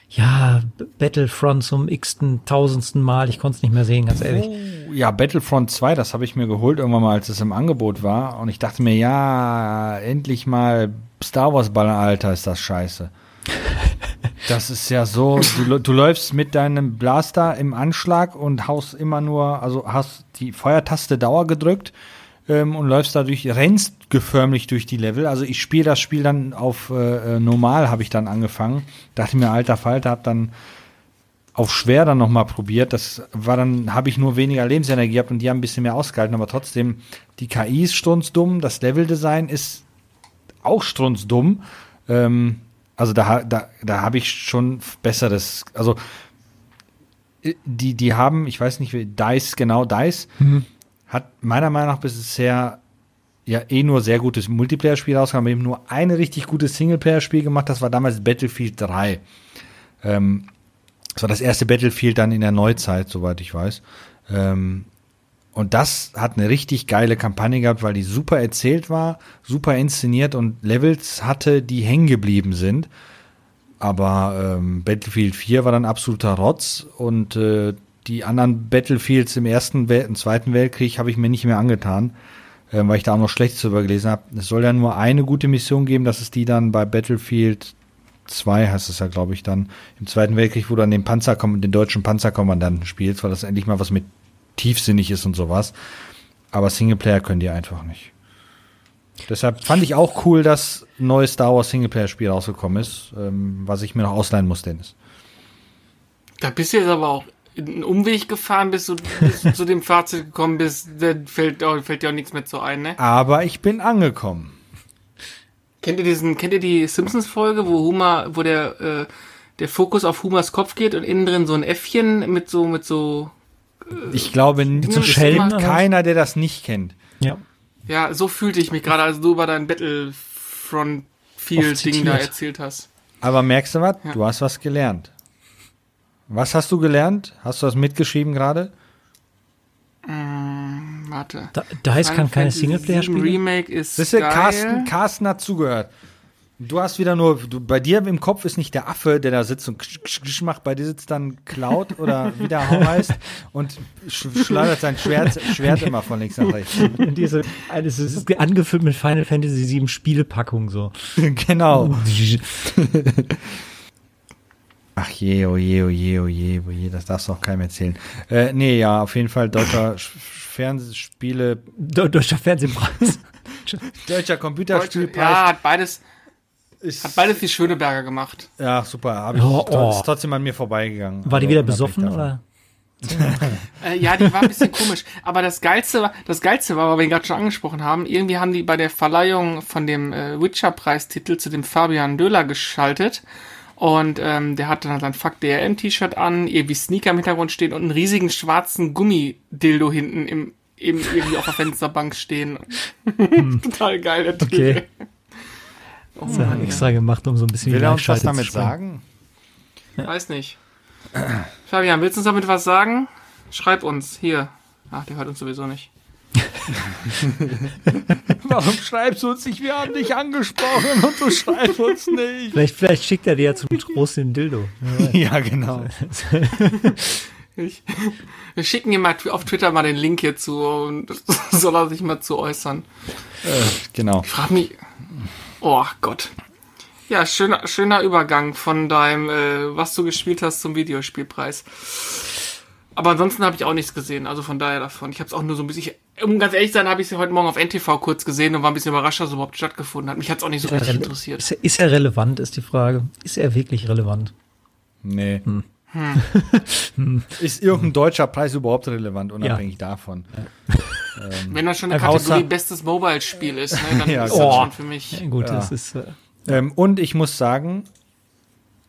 [SPEAKER 3] ja, Battlefront zum x-ten, tausendsten Mal. Ich konnte es nicht mehr sehen, ganz ehrlich.
[SPEAKER 2] Oh, ja, Battlefront 2, das habe ich mir geholt irgendwann mal, als es im Angebot war. Und ich dachte mir, ja, endlich mal Star Wars Ball, Alter, ist das scheiße. Das ist ja so, du, du, läufst mit deinem Blaster im Anschlag und haust immer nur, also hast die Feuertaste Dauer gedrückt ähm, und läufst dadurch, rennst geförmlich durch die Level. Also ich spiele das Spiel dann auf äh, äh normal, habe ich dann angefangen. Dachte mir, alter Falter, hab dann auf schwer dann nochmal probiert. Das war dann, habe ich nur weniger Lebensenergie gehabt und die haben ein bisschen mehr ausgehalten, aber trotzdem, die KI ist strunzdumm, das Leveldesign ist auch strunzdumm. Ähm, also da, da, da habe ich schon besseres, also äh, die, die haben, ich weiß nicht, wie Dice, genau Dice, mhm. Hat meiner Meinung nach bisher ja eh nur sehr gutes Multiplayer-Spiel rausgekommen, aber eben nur ein richtig gutes Singleplayer-Spiel gemacht, das war damals Battlefield 3. Ähm, das war das erste Battlefield dann in der Neuzeit, soweit ich weiß. Ähm, und das hat eine richtig geile Kampagne gehabt, weil die super erzählt war, super inszeniert und Levels hatte, die hängen geblieben sind. Aber ähm, Battlefield 4 war dann absoluter Rotz und äh, die anderen Battlefields im ersten, Wel im zweiten Weltkrieg habe ich mir nicht mehr angetan, äh, weil ich da auch noch Schlechtes drüber gelesen habe. Es soll ja nur eine gute Mission geben, das ist die dann bei Battlefield 2 heißt es ja, glaube ich, dann im Zweiten Weltkrieg, wo du dann den Panzer, den deutschen Panzerkommandanten spielst, weil das endlich mal was mit tiefsinnig ist und sowas. Aber Singleplayer können die einfach nicht. Deshalb fand ich auch cool, dass ein neues Star Wars Singleplayer-Spiel rausgekommen ist, ähm, was ich mir noch ausleihen muss, Dennis.
[SPEAKER 1] Da bist du jetzt aber auch einen Umweg gefahren, bis du bis zu dem Fahrzeug gekommen bist, da fällt, fällt dir auch nichts mehr zu ein, ne?
[SPEAKER 2] Aber ich bin angekommen.
[SPEAKER 1] Kennt ihr diesen, kennt ihr die Simpsons-Folge, wo Homer, wo der, äh, der Fokus auf Humers Kopf geht und innen drin so ein Äffchen mit so, mit so
[SPEAKER 2] ich glaube, zu Schelm keiner, der das nicht kennt.
[SPEAKER 3] Ja.
[SPEAKER 1] Ja, so fühlte ich mich gerade, als du über dein Battlefront Field Ding da erzählt hast.
[SPEAKER 2] Aber merkst du was? Ja. Du hast was gelernt. Was hast du gelernt? Hast du das mitgeschrieben gerade?
[SPEAKER 1] Mm, warte.
[SPEAKER 3] Da, da heißt kann keine Singleplayer-Spiele.
[SPEAKER 1] Remake ist
[SPEAKER 2] Wisst ihr, Carsten, Carsten hat zugehört. Du hast wieder nur, du, bei dir im Kopf ist nicht der Affe, der da sitzt und ksch, ksch, ksch macht, bei dir sitzt dann Cloud oder wie der heißt und sch schleudert sein Schwert, Schwert immer von links nach rechts.
[SPEAKER 3] Und diese, es ist angefüllt mit Final Fantasy VII Spielepackung so.
[SPEAKER 2] genau. Ach je, oh je, oh je, oh je, oh je, das darfst du auch keinem erzählen. Äh, nee, ja, auf jeden Fall deutscher Fernsehspiele.
[SPEAKER 3] Deutscher Fernsehpreis.
[SPEAKER 2] Deutscher Computerspielpreis.
[SPEAKER 1] Ja, hat beides, ist, Hat beides die Schöneberger gemacht.
[SPEAKER 2] Ja, super. Hab ich, oh, oh. Ist trotzdem an mir vorbeigegangen.
[SPEAKER 3] War die wieder besoffen oder?
[SPEAKER 1] äh, ja, die war ein bisschen komisch. Aber das Geilste war, das Geilste war, weil wir ihn gerade schon angesprochen haben, irgendwie haben die bei der Verleihung von dem äh, Witcher-Preistitel zu dem Fabian Döhler geschaltet. Und ähm, der hatte dann sein Fuck DRM-T-Shirt an, irgendwie Sneaker im Hintergrund stehen und einen riesigen schwarzen Gummidildo hinten im, im irgendwie auf der Fensterbank stehen. Total geil, der Typ. Okay.
[SPEAKER 3] Oh, das hat er extra gemacht, um so ein bisschen
[SPEAKER 2] Will er uns was damit sagen?
[SPEAKER 1] Ja. Weiß nicht. Fabian, willst du uns damit was sagen? Schreib uns hier. Ach, der hört uns sowieso nicht.
[SPEAKER 2] Warum schreibst du uns nicht? Wir haben dich angesprochen und du schreibst uns nicht.
[SPEAKER 3] Vielleicht, vielleicht schickt er dir ja zum Trost den Dildo.
[SPEAKER 2] ja, genau.
[SPEAKER 1] Ich, wir schicken ihm mal auf Twitter mal den Link hierzu und soll er sich mal zu äußern.
[SPEAKER 2] Äh, genau.
[SPEAKER 1] Ich frage mich, Oh Gott. Ja, schöner, schöner Übergang von deinem, äh, was du gespielt hast zum Videospielpreis. Aber ansonsten habe ich auch nichts gesehen, also von daher davon. Ich habe es auch nur so ein bisschen, um ganz ehrlich zu sein, habe ich es heute Morgen auf NTV kurz gesehen und war ein bisschen überrascht, dass es überhaupt stattgefunden hat. Mich hat es auch nicht so ist richtig interessiert.
[SPEAKER 3] Ist er, ist er relevant, ist die Frage. Ist er wirklich relevant?
[SPEAKER 2] Nee. Hm. Hm. Ist irgendein deutscher Preis überhaupt relevant, unabhängig ja. davon? Ja.
[SPEAKER 1] Ähm, Wenn das schon eine Kategorie bestes Mobile-Spiel ist, ne, dann ja, ist das schon für mich.
[SPEAKER 3] Ja, gut, das ist. Äh,
[SPEAKER 2] ähm, und ich muss sagen,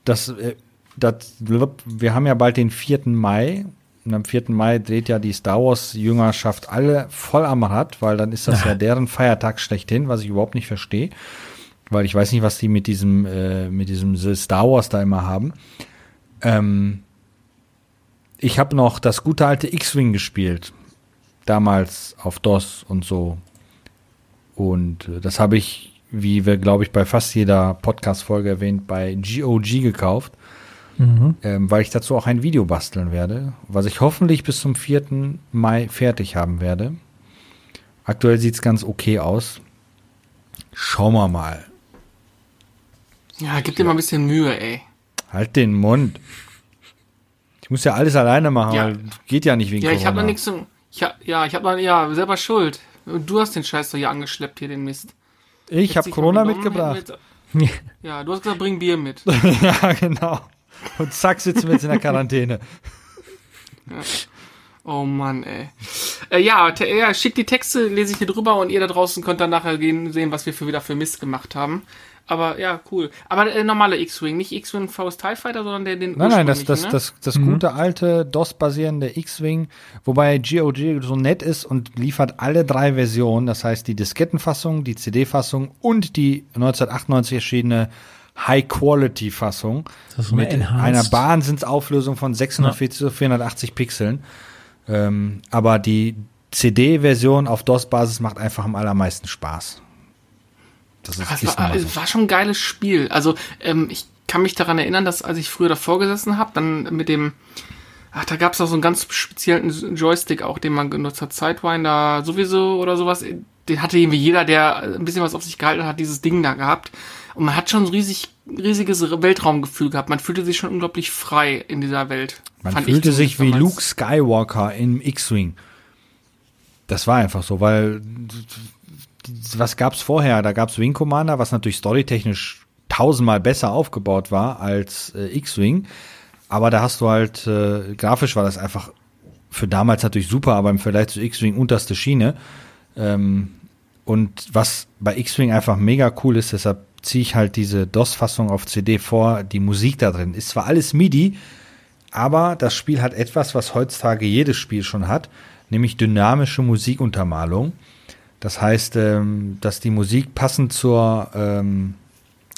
[SPEAKER 2] dass, äh, das, wir haben ja bald den 4. Mai. Und am 4. Mai dreht ja die Star Wars-Jüngerschaft alle voll am Rad, weil dann ist das ja deren Feiertag schlechthin, was ich überhaupt nicht verstehe. Weil ich weiß nicht, was die mit diesem, äh, mit diesem Star Wars da immer haben. Ähm, ich habe noch das gute alte X-Wing gespielt. Damals auf DOS und so. Und äh, das habe ich, wie wir, glaube ich, bei fast jeder Podcast-Folge erwähnt, bei GOG gekauft.
[SPEAKER 3] Mhm.
[SPEAKER 2] Ähm, weil ich dazu auch ein Video basteln werde, was ich hoffentlich bis zum 4. Mai fertig haben werde. Aktuell sieht's ganz okay aus. Schauen wir mal.
[SPEAKER 1] Ja, gib dir mal ein bisschen Mühe, ey.
[SPEAKER 2] Halt den Mund. Ich muss ja alles alleine machen,
[SPEAKER 1] Ja.
[SPEAKER 2] weil geht ja nicht wegen
[SPEAKER 1] Ja, ich habe
[SPEAKER 2] Corona.
[SPEAKER 1] noch nichts zum. Ich hab, ja, ich habe noch. Ja, selber schuld. Du hast den Scheiß doch hier angeschleppt, hier den Mist.
[SPEAKER 2] Ich habe Corona mitgebracht.
[SPEAKER 1] wir- Ja, du hast gesagt, bring Bier mit.
[SPEAKER 2] ja, genau. Und zack, sitzen wir jetzt in der Quarantäne.
[SPEAKER 1] Oh Mann, ey. Äh, ja, ja, schickt die Texte, lese ich hier drüber und ihr da draußen könnt dann nachher gehen, sehen, was wir für wieder für Mist gemacht haben. Aber ja, cool. Aber äh, normale X-Wing, nicht X-Wing Faust TIE Fighter, sondern der den
[SPEAKER 2] Nein, nein, das, das,
[SPEAKER 1] ne?
[SPEAKER 2] das, das gute alte DOS-basierende X-Wing, wobei GOG so nett ist und liefert alle drei Versionen, das heißt die Diskettenfassung, die CD-Fassung und die 1998 erschienene High-Quality-Fassung mit
[SPEAKER 3] Enhanced.
[SPEAKER 2] einer Wahnsinnsauflösung von 640 zu 480 Pixeln. Ähm, aber die CD-Version auf DOS-Basis macht einfach am allermeisten Spaß. Das ist,
[SPEAKER 1] Das
[SPEAKER 2] ist
[SPEAKER 1] war,
[SPEAKER 2] so.
[SPEAKER 1] war schon ein geiles Spiel. Also, ähm, ich kann mich daran erinnern, dass als ich früher davor gesessen habe, dann mit dem, ach, da gab es auch so einen ganz speziellen Joystick auch, den man genutzt hat, Sidewinder sowieso oder sowas. Den hatte irgendwie jeder, der ein bisschen was auf sich gehalten hat, dieses Ding da gehabt. Und man hat schon so riesig, riesiges Weltraumgefühl gehabt. Man fühlte sich schon unglaublich frei in dieser Welt.
[SPEAKER 2] Man fühlte sich wie
[SPEAKER 1] zumindest
[SPEAKER 2] Luke Skywalker im X-Wing. Das war einfach so, weil was gab's vorher? Da gab's Wing Commander, was natürlich storytechnisch tausendmal besser aufgebaut war als äh, X-Wing. Aber da hast du halt, äh, grafisch war das einfach für damals natürlich super, aber im Vergleich zu X-Wing unterste Schiene. Ähm, und was bei X-Wing einfach mega cool ist, deshalb ziehe ich halt diese DOS-Fassung auf CD vor, die Musik da drin. Ist zwar alles MIDI, aber das Spiel hat etwas, was heutzutage jedes Spiel schon hat, nämlich dynamische Musikuntermalung. Das heißt, ähm, dass die Musik passend zur ähm,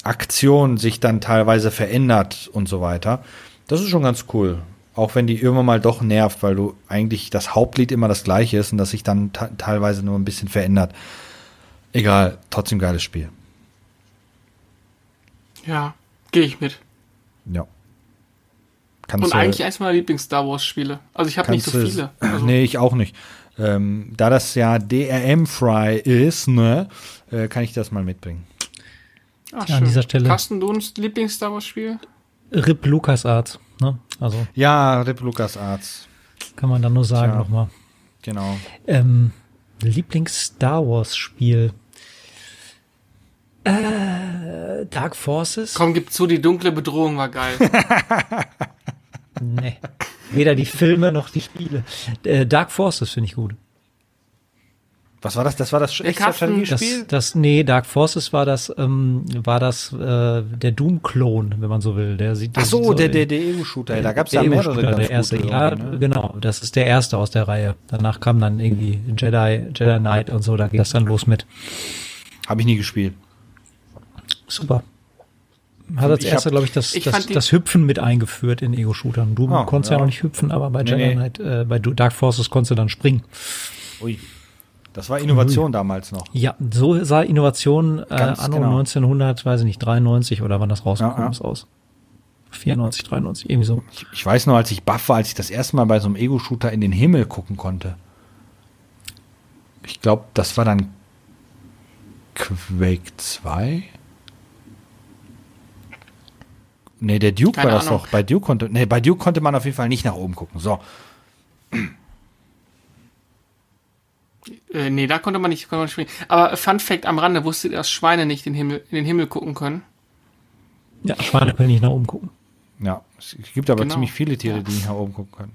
[SPEAKER 2] Aktion sich dann teilweise verändert und so weiter. Das ist schon ganz cool. Auch wenn die irgendwann mal doch nervt, weil du eigentlich das Hauptlied immer das gleiche ist und das sich dann te- teilweise nur ein bisschen verändert. Egal, trotzdem geiles Spiel.
[SPEAKER 1] Ja, gehe ich mit.
[SPEAKER 2] Ja. Kannst
[SPEAKER 1] Und
[SPEAKER 2] du-
[SPEAKER 1] eigentlich eins meiner Lieblings-Star Wars-Spiele. Also ich habe nicht so viele. Also,
[SPEAKER 2] nee, ich auch nicht. Ähm, da das ja DRM-Fry ist, ne, äh, kann ich das mal mitbringen.
[SPEAKER 1] ach,
[SPEAKER 3] Ja, an dieser Stelle-
[SPEAKER 1] Carsten, du ein Lieblings-Star Wars-Spiel?
[SPEAKER 3] Rip LucasArts. Ne? Also
[SPEAKER 2] Ja, Rip Lucas Arts.
[SPEAKER 3] kann man da nur sagen nochmal.
[SPEAKER 2] Genau.
[SPEAKER 3] Ähm, Lieblings-Star Wars-Spiel. Äh, Dark Forces?
[SPEAKER 1] Komm, gib zu, die dunkle Bedrohung war geil.
[SPEAKER 3] Nee. Weder die Filme noch die Spiele. Äh, Dark Forces finde ich gut.
[SPEAKER 2] Was war das? Das war das
[SPEAKER 1] Der Carsten-
[SPEAKER 3] Das,
[SPEAKER 2] Strategiespiel?
[SPEAKER 3] das, nee, Dark Forces war das, ähm, war das äh, der Doom-Klon, wenn man so will. Der sieht, der
[SPEAKER 2] Ach so,
[SPEAKER 3] sieht
[SPEAKER 2] der, der, der EU-Shooter. Da gab es ja mehrere ganz
[SPEAKER 3] der erste.
[SPEAKER 2] gute
[SPEAKER 3] Ja,
[SPEAKER 2] ne?
[SPEAKER 3] genau. Das ist der erste aus der Reihe. Danach kam dann irgendwie Jedi, Jedi Knight und so. Da ging das dann los mit.
[SPEAKER 2] Habe ich nie gespielt.
[SPEAKER 3] Super. Hat als erster, glaube ich, das,
[SPEAKER 1] ich
[SPEAKER 3] das, das Hüpfen mit eingeführt in Ego-Shootern. Du
[SPEAKER 2] Ah,
[SPEAKER 3] konntest ja.
[SPEAKER 2] ja.
[SPEAKER 3] noch nicht hüpfen, aber bei
[SPEAKER 2] Nee, nee.
[SPEAKER 3] Knight, äh, bei Dark Forces konntest du dann springen.
[SPEAKER 2] Ui. Das war Innovation damals noch.
[SPEAKER 3] Ja, so sah Innovation äh, anno
[SPEAKER 2] genau.
[SPEAKER 3] 1900, weiß ich nicht, 93 oder wann das rausgekommen
[SPEAKER 2] Ja, ja.
[SPEAKER 3] ist aus. 94, 93, irgendwie so.
[SPEAKER 2] Ich, ich weiß noch, als ich baff war, als ich das erste Mal bei so einem Ego-Shooter in den Himmel gucken konnte. Ich glaube, das war dann Quake 2? Nee, der Duke
[SPEAKER 1] Keine
[SPEAKER 2] war das
[SPEAKER 1] Ahnung.
[SPEAKER 2] doch. Bei Duke konnte, nee, bei Duke konnte man auf jeden Fall nicht nach oben gucken. So.
[SPEAKER 1] äh, nee, da konnte man nicht, konnte man nicht springen. Aber Fun Fact am Rande, wusstet ihr, dass Schweine nicht in den Himmel, in den Himmel gucken können?
[SPEAKER 3] Ja, Schweine können nicht nach oben gucken.
[SPEAKER 2] Ja, es gibt aber
[SPEAKER 1] Genau.
[SPEAKER 2] ziemlich viele Tiere, die nicht nach oben gucken können.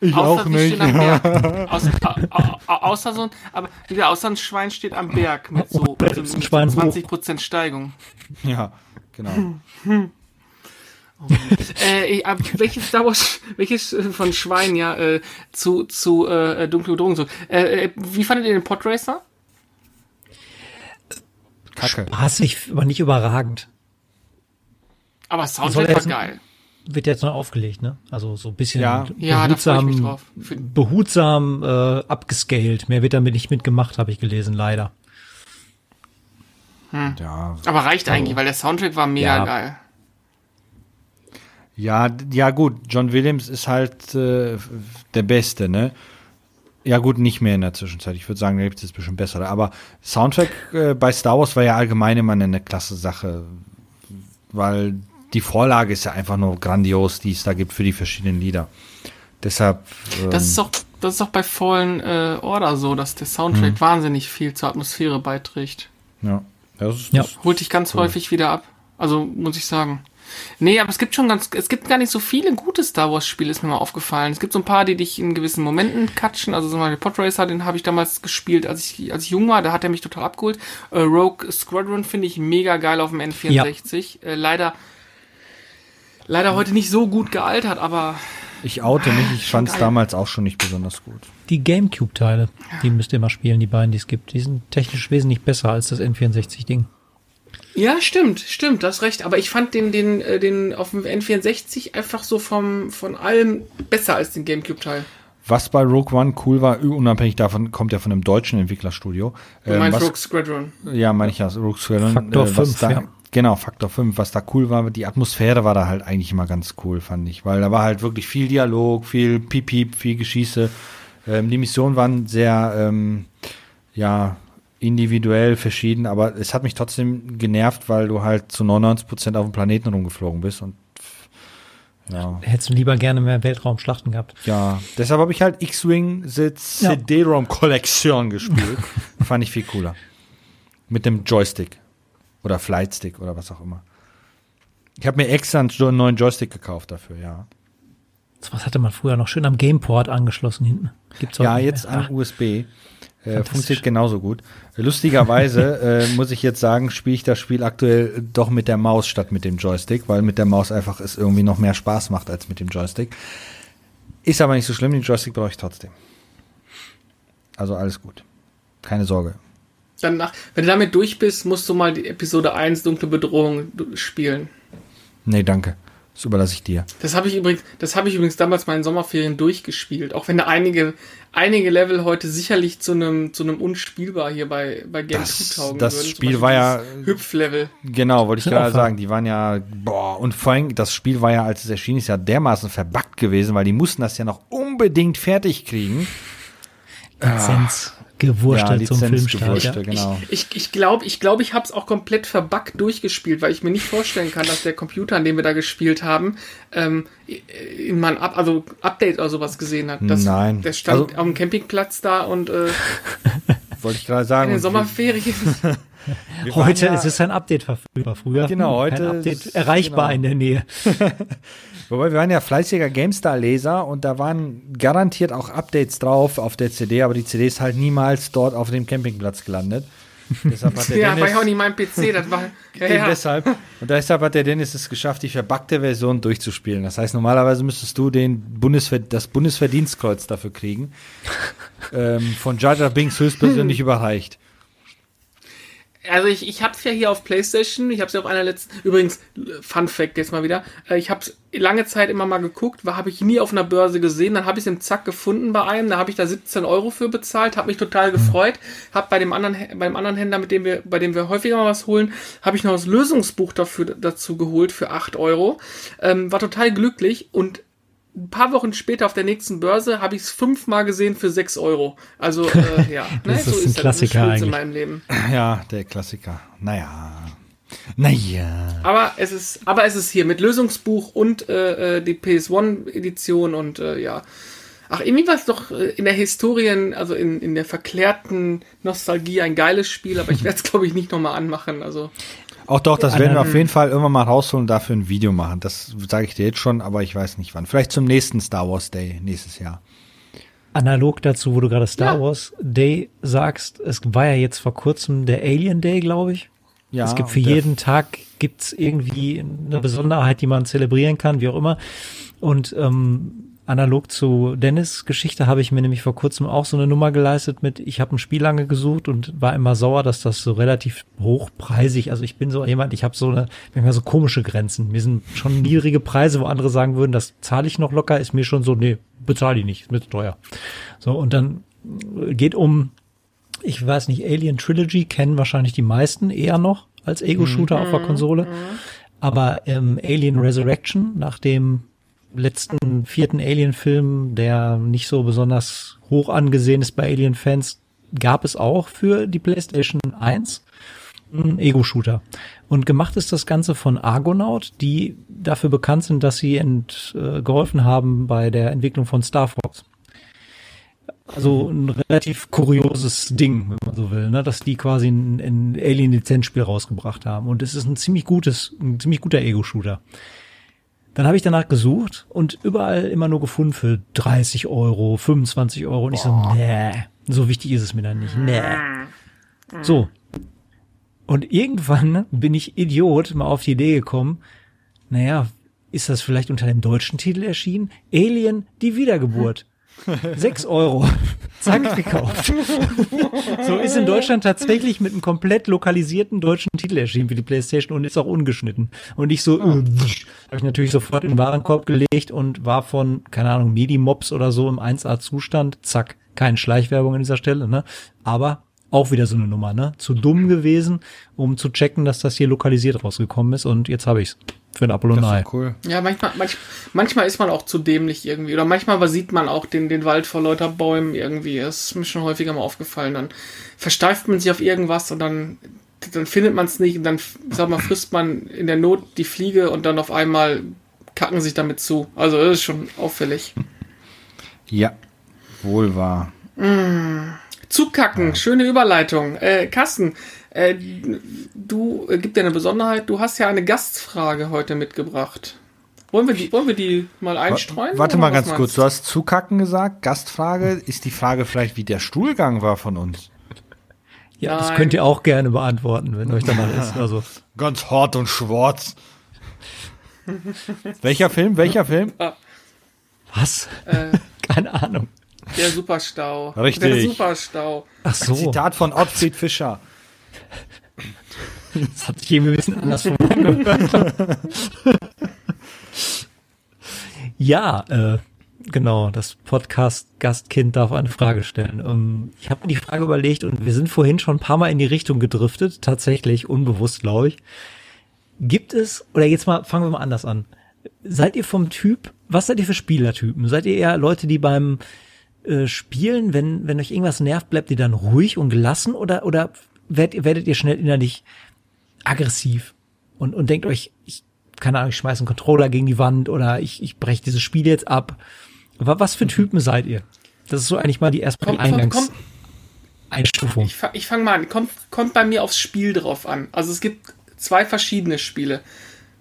[SPEAKER 2] Ich
[SPEAKER 1] außer am Berg. Außer, au, au, außer so ein, aber wieder außer ein Schwein steht am Berg mit so, also mit
[SPEAKER 3] Schwein hoch?
[SPEAKER 1] 20% Steigung.
[SPEAKER 2] Ja, genau.
[SPEAKER 1] Äh, welches Star Wars, welches äh, von Schwein ja äh, zu zu äh, dunkle Drogen so. Äh, äh, wie fandet ihr den Podracer?
[SPEAKER 2] Kacke.
[SPEAKER 3] Hassig, aber nicht überragend.
[SPEAKER 1] Aber Soundtrack war geil.
[SPEAKER 3] wird jetzt noch aufgelegt, ne? Also so ein bisschen
[SPEAKER 2] Ja.
[SPEAKER 1] Ja,
[SPEAKER 3] behutsam.
[SPEAKER 1] Für-
[SPEAKER 3] behutsam äh, abgescaled. Mehr wird damit nicht mitgemacht, habe ich gelesen, leider.
[SPEAKER 2] Ja,
[SPEAKER 1] Aber reicht eigentlich, weil der Soundtrack war mega
[SPEAKER 3] Ja.
[SPEAKER 1] geil.
[SPEAKER 2] Ja, ja gut, John Williams ist halt äh, der Beste, ne? Ja gut, nicht mehr in der Zwischenzeit. Ich würde sagen, da gibt es jetzt bestimmt bessere. Aber Soundtrack äh, bei Star Wars war ja allgemein immer eine, klasse Sache, weil die Vorlage ist ja einfach nur grandios, die es da gibt für die verschiedenen Lieder. Deshalb. Ähm,
[SPEAKER 1] Das ist doch, das ist doch bei Fallen äh, Order so, dass der Soundtrack wahnsinnig viel zur Atmosphäre beiträgt.
[SPEAKER 2] ja, das ist,
[SPEAKER 3] Ja.
[SPEAKER 2] das,
[SPEAKER 1] Holt dich ganz häufig wieder ab. Also muss ich sagen. Nee, aber es gibt schon ganz, es gibt gar nicht so viele gute Star Wars Spiele, ist mir mal aufgefallen. Es gibt so ein paar, die dich in gewissen Momenten catchen. Also zum Beispiel Podracer, den habe ich damals gespielt, als ich, als ich jung war. Da hat er mich total abgeholt. Äh, Rogue Squadron finde ich mega geil auf dem N64. Äh, leider, leider heute nicht so gut gealtert, aber
[SPEAKER 2] ich oute mich, ich fand es damals auch schon nicht besonders gut.
[SPEAKER 3] Die Gamecube-Teile, die müsst ihr mal spielen, die beiden, die es gibt. Die sind technisch wesentlich besser als das N64-Ding.
[SPEAKER 1] Ja, stimmt, stimmt, das recht. Aber ich fand den, den, äh, den auf dem N64 einfach so vom, von allem besser als den Gamecube-Teil.
[SPEAKER 2] Was bei Rogue One cool war, unabhängig davon, kommt ja von einem deutschen Entwicklerstudio.
[SPEAKER 1] Du
[SPEAKER 2] Ähm,
[SPEAKER 1] meinst
[SPEAKER 2] was-
[SPEAKER 1] Rogue Squadron.
[SPEAKER 2] Ja, meine ich ja, Rogue Squadron.
[SPEAKER 3] Faktor
[SPEAKER 2] was
[SPEAKER 3] fünf,
[SPEAKER 2] da,
[SPEAKER 3] ja.
[SPEAKER 2] Genau, Faktor 5. Was da cool war, die Atmosphäre war da halt eigentlich immer ganz cool, fand ich. Weil da war halt wirklich viel Dialog, viel Piep-Piep, viel Geschieße. Ähm, die Missionen waren sehr, ähm, ja, individuell verschieden, aber es hat mich trotzdem genervt, weil du halt zu 99% auf dem Planeten rumgeflogen bist und ja,
[SPEAKER 3] Hättest du lieber gerne mehr Weltraumschlachten gehabt.
[SPEAKER 2] ja, deshalb habe ich halt X-Wing
[SPEAKER 3] Ja.
[SPEAKER 2] CD-ROM Kollektion gespielt. Fand ich viel cooler. Mit dem Joystick. Oder Flightstick oder was auch immer. Ich habe mir extra einen neuen Joystick gekauft dafür, ja.
[SPEAKER 3] So was hatte man früher noch schön am Gameport angeschlossen hinten. Gibt's
[SPEAKER 2] Ja, jetzt an USB. Äh, funktioniert genauso gut. Lustigerweise äh, muss ich jetzt sagen, spiele ich das Spiel aktuell doch mit der Maus statt mit dem Joystick, weil mit der Maus einfach es irgendwie noch mehr Spaß macht als mit dem Joystick. Ist aber nicht so schlimm, den Joystick brauche ich trotzdem. Also alles gut. Keine Sorge.
[SPEAKER 1] Dann nach, wenn du damit durch bist, musst du mal die Episode 1 Dunkle Bedrohung spielen.
[SPEAKER 2] Nee, danke. Das überlasse ich dir.
[SPEAKER 1] Das habe ich übrigens, das habe ich übrigens damals mal in Sommerferien durchgespielt. Auch wenn da einige, einige Level heute sicherlich zu einem, zu einem unspielbar hier bei, bei Game
[SPEAKER 2] Das-
[SPEAKER 1] 2 taugen
[SPEAKER 2] das
[SPEAKER 1] würden.
[SPEAKER 2] Spiel war ja-
[SPEAKER 1] Hüpflevel.
[SPEAKER 2] Genau, wollte ich gerade sagen. Die waren ja, boah, und vor allem, das Spiel war ja, als es erschien, ist ja dermaßen verbuggt gewesen, weil die mussten das ja noch unbedingt fertig kriegen.
[SPEAKER 3] Lizenz gewurstelt zum Filmstart. Ja.
[SPEAKER 2] Genau.
[SPEAKER 1] Ich, ich glaube, ich, glaub, ich habe es auch komplett verbuggt durchgespielt, weil ich mir nicht vorstellen kann, dass der Computer, an dem wir da gespielt haben, ähm, in mal ein Up also Update oder sowas gesehen hat. Das,
[SPEAKER 2] Nein.
[SPEAKER 1] Der stand
[SPEAKER 2] Also-
[SPEAKER 1] auf dem Campingplatz da und äh,
[SPEAKER 2] Wollte ich gerade sagen.
[SPEAKER 1] in den Sommerferien.
[SPEAKER 3] Heute
[SPEAKER 2] ja,
[SPEAKER 3] ist es ein Update verfügbar. Früher
[SPEAKER 2] Genau, heute
[SPEAKER 3] kein Update
[SPEAKER 2] ist-
[SPEAKER 3] erreichbar
[SPEAKER 2] genau.
[SPEAKER 3] in der Nähe.
[SPEAKER 2] Wobei wir waren ja fleißiger GameStar-Leser und da waren garantiert auch Updates drauf auf der CD, aber die CD ist halt niemals dort auf dem Campingplatz gelandet. Deshalb hat der
[SPEAKER 1] ja, war
[SPEAKER 2] Dennis,
[SPEAKER 1] ja auch nicht mein PC, das war. Ja, ja.
[SPEAKER 2] deshalb. Und deshalb hat der Dennis es geschafft, die verbackte Version durchzuspielen. Das heißt, normalerweise müsstest du den Bundesver das Bundesverdienstkreuz dafür kriegen. ähm, von Jar Binks höchstpersönlich überreicht.
[SPEAKER 1] Also ich, ich hab's ja hier auf Playstation, ich hab's ja auf einer letzten, übrigens, Fun Fact jetzt mal wieder, äh, ich hab's lange Zeit immer mal geguckt, war habe ich nie auf einer Börse gesehen, dann habe ich es im Zack gefunden bei einem, da habe ich da 17 Euro für bezahlt, habe mich total gefreut, habe bei dem anderen, bei dem anderen Händler, mit dem wir, bei dem wir häufiger mal was holen, habe ich noch das Lösungsbuch dafür dazu geholt für 8 Euro, ähm, war total glücklich und ein paar Wochen später auf der nächsten Börse habe ich es fünfmal gesehen für 6 Euro. Also, äh, ja, ne,
[SPEAKER 3] Das ist ein
[SPEAKER 1] das.
[SPEAKER 3] Klassiker
[SPEAKER 1] Das ist
[SPEAKER 3] eigentlich.
[SPEAKER 1] in meinem Leben.
[SPEAKER 2] Ja, der Klassiker. Naja. Naja.
[SPEAKER 1] Aber es ist, aber es ist hier mit Lösungsbuch und äh, äh, die PS1-Edition und äh, ja. Ach, irgendwie war es doch äh, in der Historien, also in, in der verklärten Nostalgie ein geiles Spiel, aber ich werde es, glaube ich, nicht nochmal anmachen. Also,
[SPEAKER 2] Auch doch, das werden wir auf jeden Fall irgendwann mal rausholen und dafür ein Video machen. Das sage ich dir jetzt schon, aber ich weiß nicht wann. Vielleicht zum nächsten Star Wars Day nächstes Jahr.
[SPEAKER 3] Analog dazu, wo du gerade Star
[SPEAKER 1] Ja.
[SPEAKER 3] Wars Day sagst, es war ja jetzt vor kurzem der Alien Day, glaube ich.
[SPEAKER 2] Ja,
[SPEAKER 3] es gibt für jeden Tag gibt's irgendwie eine Besonderheit, die man zelebrieren kann, wie auch immer. Und ähm, analog zu Dennis Geschichte habe ich mir nämlich vor kurzem auch so eine Nummer geleistet mit, ich habe ein Spiel lange gesucht und war immer sauer, dass das so relativ hochpreisig, also ich bin so jemand, ich habe so eine, manchmal so komische Grenzen. Mir sind schon niedrige Preise, wo andere sagen würden, das zahle ich noch locker, ist mir schon so, nee, bezahle ich nicht, ist mir zu teuer. So, und dann geht um, ich weiß nicht, Alien Trilogy kennen wahrscheinlich die meisten eher noch als Ego-Shooter auf der Konsole. Aber ähm, Alien Resurrection, nach dem letzten vierten Alien-Film, der nicht so besonders hoch angesehen ist bei Alien-Fans, gab es auch für die PlayStation 1 einen Ego-Shooter. Und gemacht ist das Ganze von Argonaut, die dafür bekannt sind, dass sie ent, äh, geholfen haben bei der Entwicklung von Star Fox. Also ein relativ kurioses Ding, wenn man so will, ne? dass die quasi ein, ein Alien-Lizenzspiel rausgebracht haben. Und es ist ein ziemlich gutes, ein ziemlich guter Ego-Shooter. Dann habe ich danach gesucht und überall immer nur gefunden für 30 Euro, 25 Euro. Und ich so, nee, so wichtig ist es mir dann nicht. Nee. So. Und irgendwann bin ich Idiot mal auf die Idee gekommen, naja, ist das vielleicht unter dem deutschen Titel erschienen? Alien, die Wiedergeburt. Sechs Euro. Zack, gekauft. so ist in Deutschland tatsächlich mit einem komplett lokalisierten deutschen Titel erschienen für die Playstation und ist auch ungeschnitten. Und ich so, äh, habe ich natürlich sofort in den Warenkorb gelegt und war von, keine Ahnung, Medimobs oder so im 1A-Zustand. Zack, keine Schleichwerbung an dieser Stelle, ne? Aber auch wieder so eine Nummer, ne? Zu dumm gewesen, um zu checken, dass das hier lokalisiert rausgekommen ist und jetzt habe ich's für ein und
[SPEAKER 2] Das ist cool.
[SPEAKER 1] Ja, manchmal, manch, manchmal ist man auch zu dämlich irgendwie. Oder manchmal übersieht man auch den, den Wald vor lauter Bäumen irgendwie. Das ist mir schon häufiger mal aufgefallen. Dann versteift man sich auf irgendwas und dann, dann findet man es nicht und dann, sag mal, frisst man in der Not die Fliege und dann auf einmal kacken sich damit zu. Also das ist schon auffällig.
[SPEAKER 2] Ja, wohl wahr.
[SPEAKER 1] Zukacken, schöne Überleitung. Äh, Carsten, äh, du, äh, gibt dir eine Besonderheit, du hast ja eine Gastfrage heute mitgebracht. Wollen wir die, wollen wir die mal einstreuen?
[SPEAKER 2] Warte mal ganz kurz.
[SPEAKER 1] du?
[SPEAKER 2] Hast zukacken gesagt. Gastfrage. Ist die Frage vielleicht, wie der Stuhlgang war von uns?
[SPEAKER 3] Ja, das
[SPEAKER 1] Nein.
[SPEAKER 3] könnt ihr auch gerne beantworten, wenn euch danach ist. Also,
[SPEAKER 2] Ganz hart und schwarz. Welcher Film? Welcher Film?
[SPEAKER 3] was?
[SPEAKER 1] Äh,
[SPEAKER 3] Keine Ahnung.
[SPEAKER 1] der Superstau.
[SPEAKER 2] Richtig.
[SPEAKER 1] Der Superstau.
[SPEAKER 3] Ach so,
[SPEAKER 2] Zitat von Ottfried Fischer.
[SPEAKER 3] Das hat sich irgendwie ein bisschen anders angehört. ja, äh, genau, das Podcast-Gastkind darf eine Frage stellen. Ähm, ich habe mir die Frage überlegt und wir sind vorhin schon ein paar Mal in die Richtung gedriftet, tatsächlich, unbewusst, glaube ich. Gibt es, oder jetzt mal, fangen wir mal anders an. Seid ihr vom Typ, was seid ihr für Spielertypen? Seid ihr eher Leute, die beim äh, Spielen, wenn, wenn euch irgendwas nervt, bleibt ihr dann ruhig und gelassen oder, oder werdet, ihr- werdet ihr schnell innerlich aggressiv und, und denkt euch, ich, keine Ahnung, ich schmeiß einen Controller gegen die Wand oder ich, ich breche dieses Spiel jetzt ab. Wa- Was für Typen seid ihr? Das ist so eigentlich mal die erste
[SPEAKER 1] Kommt, kommt, kommt,
[SPEAKER 3] Eingangseinstufung.
[SPEAKER 1] ich, fa- ich fange mal an. Kommt, kommt bei mir aufs Spiel drauf an. Also es gibt zwei verschiedene Spiele.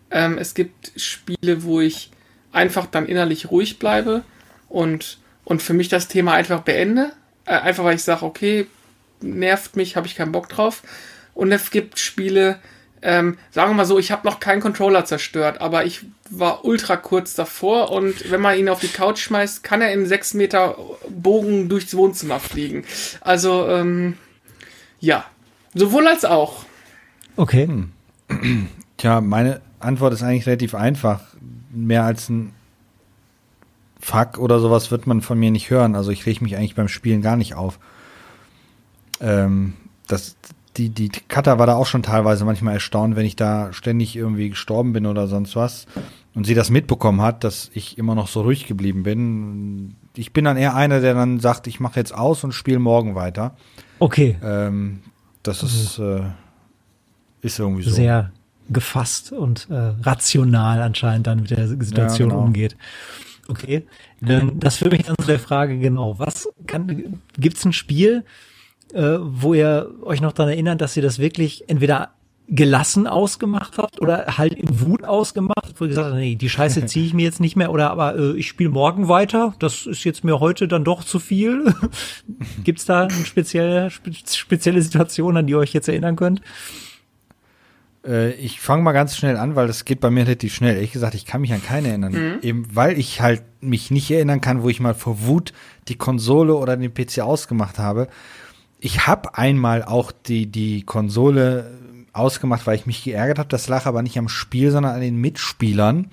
[SPEAKER 1] Ähm, es gibt Spiele, wo ich einfach dann innerlich ruhig bleibe und, und für mich das Thema einfach beende. Äh, einfach weil ich sage, okay, nervt mich, habe ich keinen Bock drauf. Und es gibt Spiele, ähm, sagen wir mal so, ich habe noch keinen Controller zerstört, aber ich war ultra kurz davor und wenn man ihn auf die Couch schmeißt, kann er in sechs Meter Bogen durchs Wohnzimmer fliegen. Also, ähm, ja, sowohl als auch.
[SPEAKER 3] Okay.
[SPEAKER 2] Tja, meine Antwort ist eigentlich relativ einfach. Mehr als ein Fuck oder sowas wird man von mir nicht hören. Also ich reg mich eigentlich beim Spielen gar nicht auf. Ähm, das, die, die Cutter war da auch schon teilweise manchmal erstaunt, wenn ich da ständig irgendwie gestorben bin oder sonst was. Und sie das mitbekommen hat, dass ich immer noch so ruhig geblieben bin. Ich bin dann eher einer, der dann sagt, ich mache jetzt aus und spiele morgen weiter.
[SPEAKER 3] Okay.
[SPEAKER 2] Ähm, das ist, äh, ist irgendwie so.
[SPEAKER 3] Sehr gefasst und äh, rational anscheinend dann mit der Situation
[SPEAKER 2] Ja, genau.
[SPEAKER 3] umgeht. Okay, dann, das führt mich dann zu der Frage genau, was kann, gibt's ein Spiel, äh, wo ihr euch noch daran erinnert, dass ihr das wirklich entweder gelassen ausgemacht habt oder halt in Wut ausgemacht, wo ihr gesagt habt, nee, die Scheiße ziehe ich mir jetzt nicht mehr oder aber äh, ich spiele morgen weiter, das ist jetzt mir heute dann doch zu viel. Gibt's da eine spezielle, spe spezielle Situation, an die ihr euch jetzt erinnern könnt?
[SPEAKER 2] Äh, ich fange mal ganz schnell an, weil das geht bei mir relativ schnell. Ehrlich gesagt, ich kann mich an keine erinnern. Mhm. Eben weil ich halt mich nicht erinnern kann, wo ich mal vor Wut die Konsole oder den PC ausgemacht habe. Ich habe einmal auch die, die Konsole ausgemacht, weil ich mich geärgert habe. Das lag aber nicht am Spiel, sondern an den Mitspielern.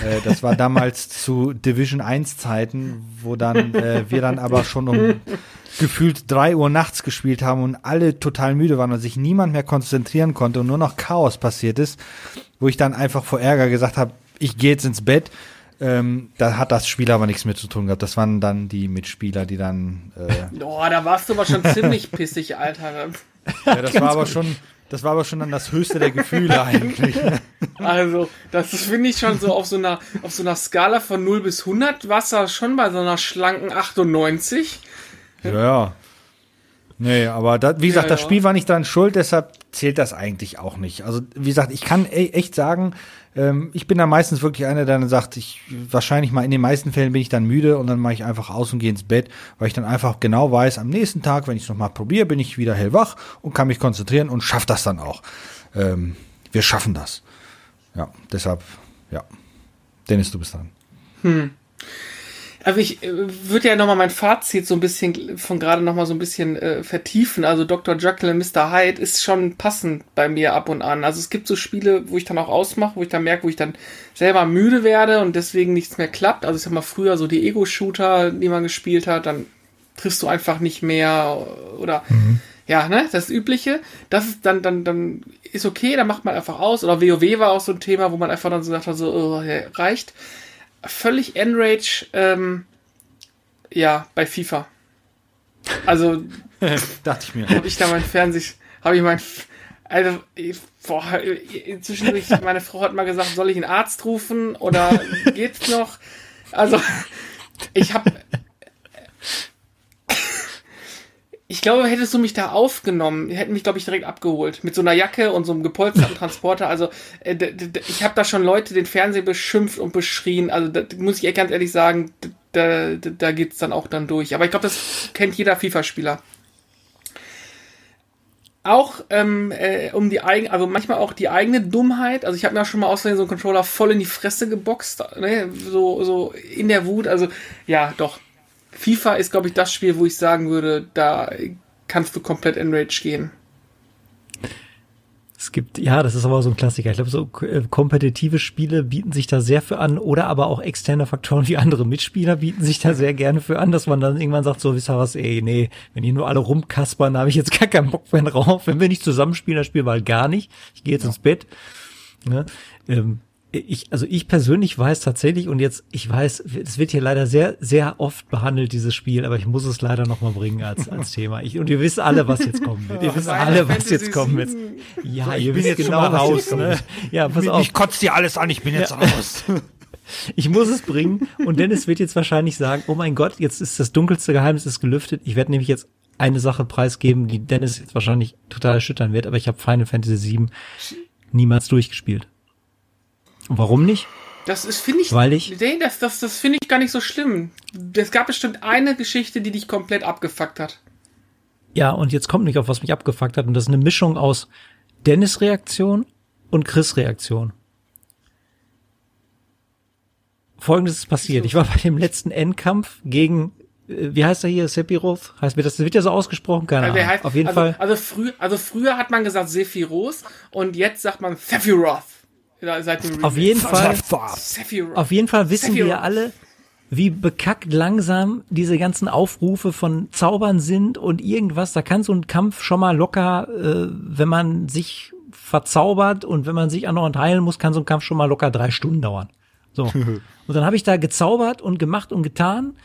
[SPEAKER 2] Äh, das war damals zu Division 1 Zeiten, wo dann äh, wir dann aber schon um gefühlt drei Uhr nachts gespielt haben und alle total müde waren und sich niemand mehr konzentrieren konnte und nur noch Chaos passiert ist, wo ich dann einfach vor Ärger gesagt habe, ich gehe jetzt ins Bett. Ähm, da hat das Spiel aber nichts mit zu tun gehabt. Das waren dann die Mitspieler, die dann.
[SPEAKER 1] Äh Boah, da warst du aber schon ziemlich pissig, Alter.
[SPEAKER 2] Ja, das war aber schon. Das war aber schon dann das höchste der Gefühle eigentlich.
[SPEAKER 1] Also, das finde ich schon so auf so einer, auf so einer Skala von 0 bis 100, warst du schon bei so einer schlanken 98.
[SPEAKER 2] Ja, ja. Nee, aber da, wie gesagt, ja, das Spiel war nicht dran schuld, deshalb zählt das eigentlich auch nicht. Also, wie gesagt, ich kann e echt sagen, ähm, ich bin da meistens wirklich einer, der dann sagt, ich wahrscheinlich mal in den meisten Fällen bin ich dann müde und dann mache ich einfach aus und gehe ins Bett, weil ich dann einfach genau weiß, am nächsten Tag, wenn ich es nochmal probiere, bin ich wieder hellwach und kann mich konzentrieren und schaffe das dann auch. Ähm, wir schaffen das. Ja, deshalb, ja. Dennis, du bist dran. Hm.
[SPEAKER 1] Also ich äh, würde ja nochmal mein Fazit so ein bisschen von gerade nochmal so ein bisschen äh, vertiefen. Also Dr. Jekyll und Mr. Hyde ist schon passend bei mir ab und an. Also es gibt so Spiele, wo ich dann auch ausmache, wo ich dann merke, wo ich dann selber müde werde und deswegen nichts mehr klappt. Also ich sag mal früher so die Ego-Shooter, die man gespielt hat, dann triffst du einfach nicht mehr oder mhm. ja, ne, das Übliche. Das ist dann, dann, dann ist okay, dann macht man einfach aus. Oder WoW war auch so ein Thema, wo man einfach dann so sagt, so, oh, ja, reicht völlig Enrage, ähm, ja, bei FIFA. Also,
[SPEAKER 2] dachte ich mir.
[SPEAKER 1] Habe ich da mein Fernseh, habe ich mein, also, boah, zwischendurch, meine Frau hat mal gesagt, soll ich einen Arzt rufen oder geht's noch? Also, ich habe ich glaube, hättest du mich da aufgenommen, hätten mich, glaube ich, direkt abgeholt. Mit so einer Jacke und so einem gepolsterten Transporter. Also, äh, ich habe da schon Leute den Fernseher beschimpft und beschrien. Also, da muss ich ganz ehrlich sagen, da, da, da geht's dann auch dann durch. Aber ich glaube, das kennt jeder FIFA-Spieler. Auch ähm, äh, um die eigene, also manchmal auch die eigene Dummheit. Also ich habe mir auch schon mal außerdem so einen Controller voll in die Fresse geboxt, ne? so so in der Wut. Also ja, doch FIFA ist, glaube ich, das Spiel, wo ich sagen würde, da kannst du komplett in Rage gehen.
[SPEAKER 3] Es gibt, ja, das ist aber so ein Klassiker. Ich glaube, so äh, kompetitive Spiele bieten sich da sehr für an oder aber auch externe Faktoren wie andere Mitspieler bieten sich da sehr gerne für an, dass man dann irgendwann sagt, so, wisst ihr was, ey, nee, wenn hier nur alle rumkaspern, habe ich jetzt gar keinen Bock mehr drauf. Wenn wir nicht zusammenspielen, dann spielen wir halt gar nicht. Ich gehe jetzt ja. ins Bett. Ne? Ähm, ich, also ich persönlich weiß tatsächlich und jetzt, ich weiß, es wird hier leider sehr, sehr oft behandelt, dieses Spiel, aber ich muss es leider nochmal bringen als, als Thema. Ich, und ihr wisst alle, was jetzt kommen wird. Ihr wisst alle, was jetzt kommen wird. Ja, ihr wisst genau, raus, ne? Ja, pass auf.
[SPEAKER 2] Ich kotze dir alles an, ich bin jetzt ja. raus.
[SPEAKER 3] Ich muss es bringen und Dennis wird jetzt wahrscheinlich sagen, oh mein Gott, jetzt ist das dunkelste Geheimnis ist gelüftet. Ich werde nämlich jetzt eine Sache preisgeben, die Dennis jetzt wahrscheinlich total erschüttern wird, aber ich habe Final Fantasy VII niemals durchgespielt. Warum nicht?
[SPEAKER 1] Das ist, finde ich,
[SPEAKER 3] Weil ich,
[SPEAKER 1] nee, das, das, das finde ich gar nicht so schlimm. Es gab bestimmt eine Geschichte, die dich komplett abgefuckt hat.
[SPEAKER 3] Ja, und jetzt kommt nicht auf, was mich abgefuckt hat. Und das ist eine Mischung aus Dennis-Reaktion und Chris-Reaktion. Folgendes ist passiert. Ich war bei dem letzten Endkampf gegen, äh, wie heißt er hier, Sephiroth? Heißt mir das, das wird ja so ausgesprochen, keine also Ahnung. Heißt, auf jeden
[SPEAKER 1] also,
[SPEAKER 3] Fall.
[SPEAKER 1] Also, früh, also früher hat man gesagt Sephiroth und jetzt sagt man Sephiroth.
[SPEAKER 3] Seit dem auf jeden Fall, auf jeden Fall wissen wir alle, wie bekackt langsam diese ganzen Aufrufe von Zaubern sind und irgendwas. Da kann so ein Kampf schon mal locker, äh, wenn man sich verzaubert und wenn man sich auch noch entheilen muss, kann so ein Kampf schon mal locker drei Stunden dauern. So. und dann habe ich da gezaubert und gemacht und getan.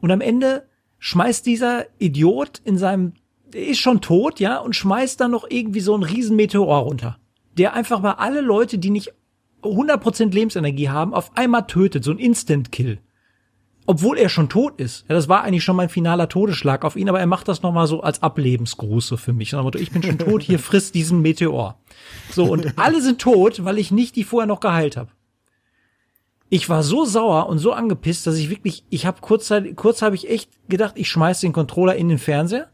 [SPEAKER 3] Und am Ende schmeißt dieser Idiot in seinem, ist schon tot, ja, und schmeißt dann noch irgendwie so einen riesen Meteor runter der einfach mal alle Leute, die nicht 100% Lebensenergie haben, auf einmal tötet, so ein Instant-Kill. Obwohl er schon tot ist. Ja, das war eigentlich schon mein finaler Todesschlag auf ihn, aber er macht das nochmal so als Ablebensgruß so für mich. Und ich bin schon tot, hier frisst diesen Meteor. So, und alle sind tot, weil ich nicht die vorher noch geheilt habe. Ich war so sauer und so angepisst, dass ich wirklich, ich habe kurz, kurz habe ich echt gedacht, ich schmeiß den Controller in den Fernseher.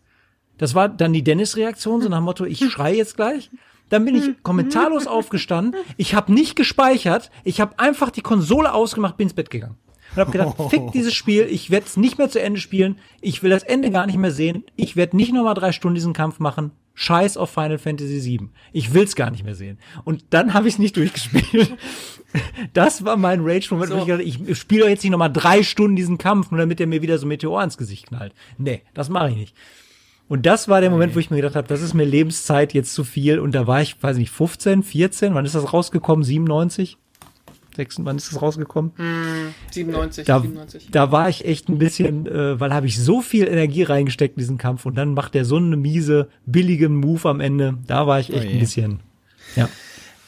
[SPEAKER 3] Das war dann die Dennis-Reaktion, so nach dem Motto, ich schrei jetzt gleich. Dann bin ich kommentarlos aufgestanden, ich habe nicht gespeichert, ich habe einfach die Konsole ausgemacht, bin ins Bett gegangen. Und habe gedacht, fick dieses Spiel, ich werde es nicht mehr zu Ende spielen, ich will das Ende gar nicht mehr sehen, ich werde nicht nochmal drei Stunden diesen Kampf machen, scheiß auf Final Fantasy VII. Ich will's gar nicht mehr sehen. Und dann habe ich es nicht durchgespielt. Das war mein Rage-Moment,
[SPEAKER 1] So.
[SPEAKER 3] ich ich spiele doch jetzt nicht nochmal drei Stunden diesen Kampf, nur damit der mir wieder so Meteor ins Gesicht knallt. Nee, das mache ich nicht. Und das war der Moment, wo ich mir gedacht habe, das ist mir Lebenszeit jetzt zu viel. Und da war ich, weiß nicht, 15, 14, wann ist das rausgekommen? 97? 6, wann ist das rausgekommen?
[SPEAKER 1] 97,
[SPEAKER 3] Da,
[SPEAKER 1] 97.
[SPEAKER 3] da war ich echt ein bisschen, äh, weil habe ich so viel Energie reingesteckt in diesen Kampf und dann macht der so eine miese, billige Move am Ende. Da war ich echt
[SPEAKER 2] Oh
[SPEAKER 3] ein bisschen, ja.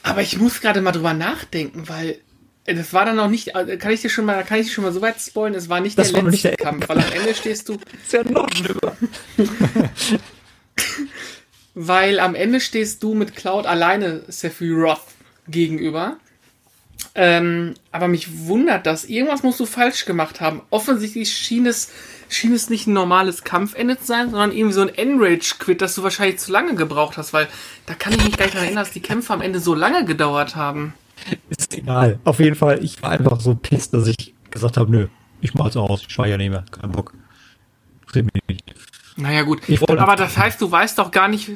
[SPEAKER 1] Aber ich muss gerade mal drüber nachdenken, weil das war dann noch nicht, äh, kann ich dir schon mal, kann ich dir schon mal so weit spoilen, es war nicht
[SPEAKER 3] Das
[SPEAKER 1] der
[SPEAKER 3] war noch nicht
[SPEAKER 1] letzte
[SPEAKER 3] der
[SPEAKER 1] Kampf, weil am Ende stehst du,
[SPEAKER 3] Ist ja noch schlimmer.
[SPEAKER 1] weil am Ende stehst du mit Cloud alleine Sephiroth gegenüber. Ähm, aber mich wundert das. Irgendwas musst du falsch gemacht haben. Offensichtlich schien es, schien es nicht ein normales Kampfende zu sein, sondern irgendwie so ein Enrage-Quit, das du wahrscheinlich zu lange gebraucht hast, weil da kann ich mich gar nicht daran erinnern, dass die Kämpfe am Ende so lange gedauert haben.
[SPEAKER 3] Ist egal. Auf jeden Fall, ich war einfach so pisst, dass ich gesagt habe, nö, ich mach's aus, ich speichere nicht mehr, kein Bock. Interessiert mich nicht.
[SPEAKER 1] Naja, gut. Aber das heißt, du weißt doch gar nicht,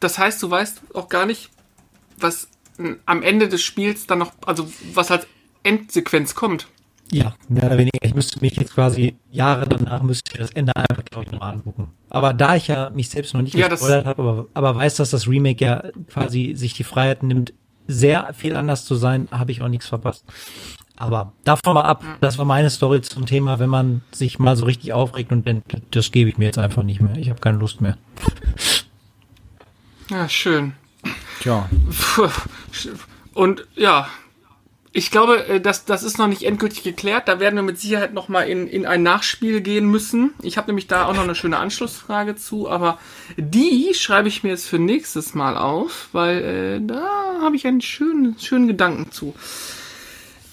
[SPEAKER 1] das heißt, du weißt auch gar nicht, was am Ende des Spiels dann noch, also was als Endsequenz kommt.
[SPEAKER 3] Ja, mehr oder weniger. Ich müsste mich jetzt quasi Jahre danach müsste ich das Ende einfach, glaube ich, noch angucken. Aber da ich ja mich selbst noch nicht
[SPEAKER 1] Ja,
[SPEAKER 3] gespoilert habe, aber, aber weiß, dass das Remake ja quasi sich die Freiheit nimmt, sehr viel anders zu sein, habe ich auch nichts verpasst. Aber davon mal ab, das war meine Story zum Thema, wenn man sich mal so richtig aufregt und denkt, das gebe ich mir jetzt einfach nicht mehr. Ich habe keine Lust mehr.
[SPEAKER 1] Ja, schön.
[SPEAKER 2] Tja.
[SPEAKER 1] Und ja, ich glaube, äh, das, das ist noch nicht endgültig geklärt. Da werden wir mit Sicherheit noch mal in, in ein Nachspiel gehen müssen. Ich habe nämlich da auch noch eine schöne Anschlussfrage zu, aber die schreibe ich mir jetzt für nächstes Mal auf, weil äh, da habe ich einen schönen, schönen Gedanken zu.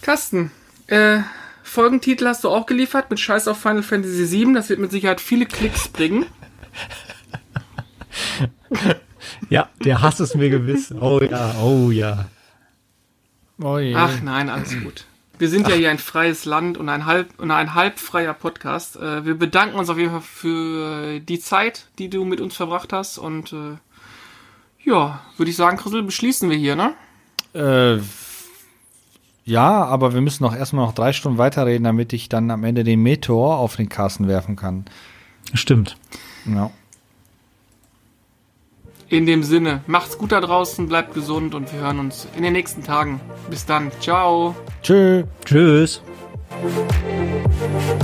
[SPEAKER 1] Carsten, äh, Folgentitel hast du auch geliefert mit Scheiß auf Final Fantasy VII. Das wird mit Sicherheit viele Klicks bringen.
[SPEAKER 3] Ja, der Hass ist mir gewiss. Oh ja, oh ja.
[SPEAKER 2] Oh je.
[SPEAKER 1] Ach nein, alles gut. Wir sind ja hier ein freies Land und ein halb und ein halbfreier Podcast. Äh, wir bedanken uns auf jeden Fall für die Zeit, die du mit uns verbracht hast und äh, ja, würde ich sagen, Chrisel, beschließen wir hier, ne?
[SPEAKER 2] Äh, ja, aber wir müssen noch erstmal noch drei Stunden weiterreden, damit ich dann am Ende den Meteor auf den Carsten werfen kann.
[SPEAKER 3] Stimmt.
[SPEAKER 2] Ja.
[SPEAKER 1] In dem Sinne, macht's gut da draußen, bleibt gesund und wir hören uns in den nächsten Tagen. Bis dann, ciao.
[SPEAKER 2] Tschö.
[SPEAKER 3] Tschüss.
[SPEAKER 1] Tschüss.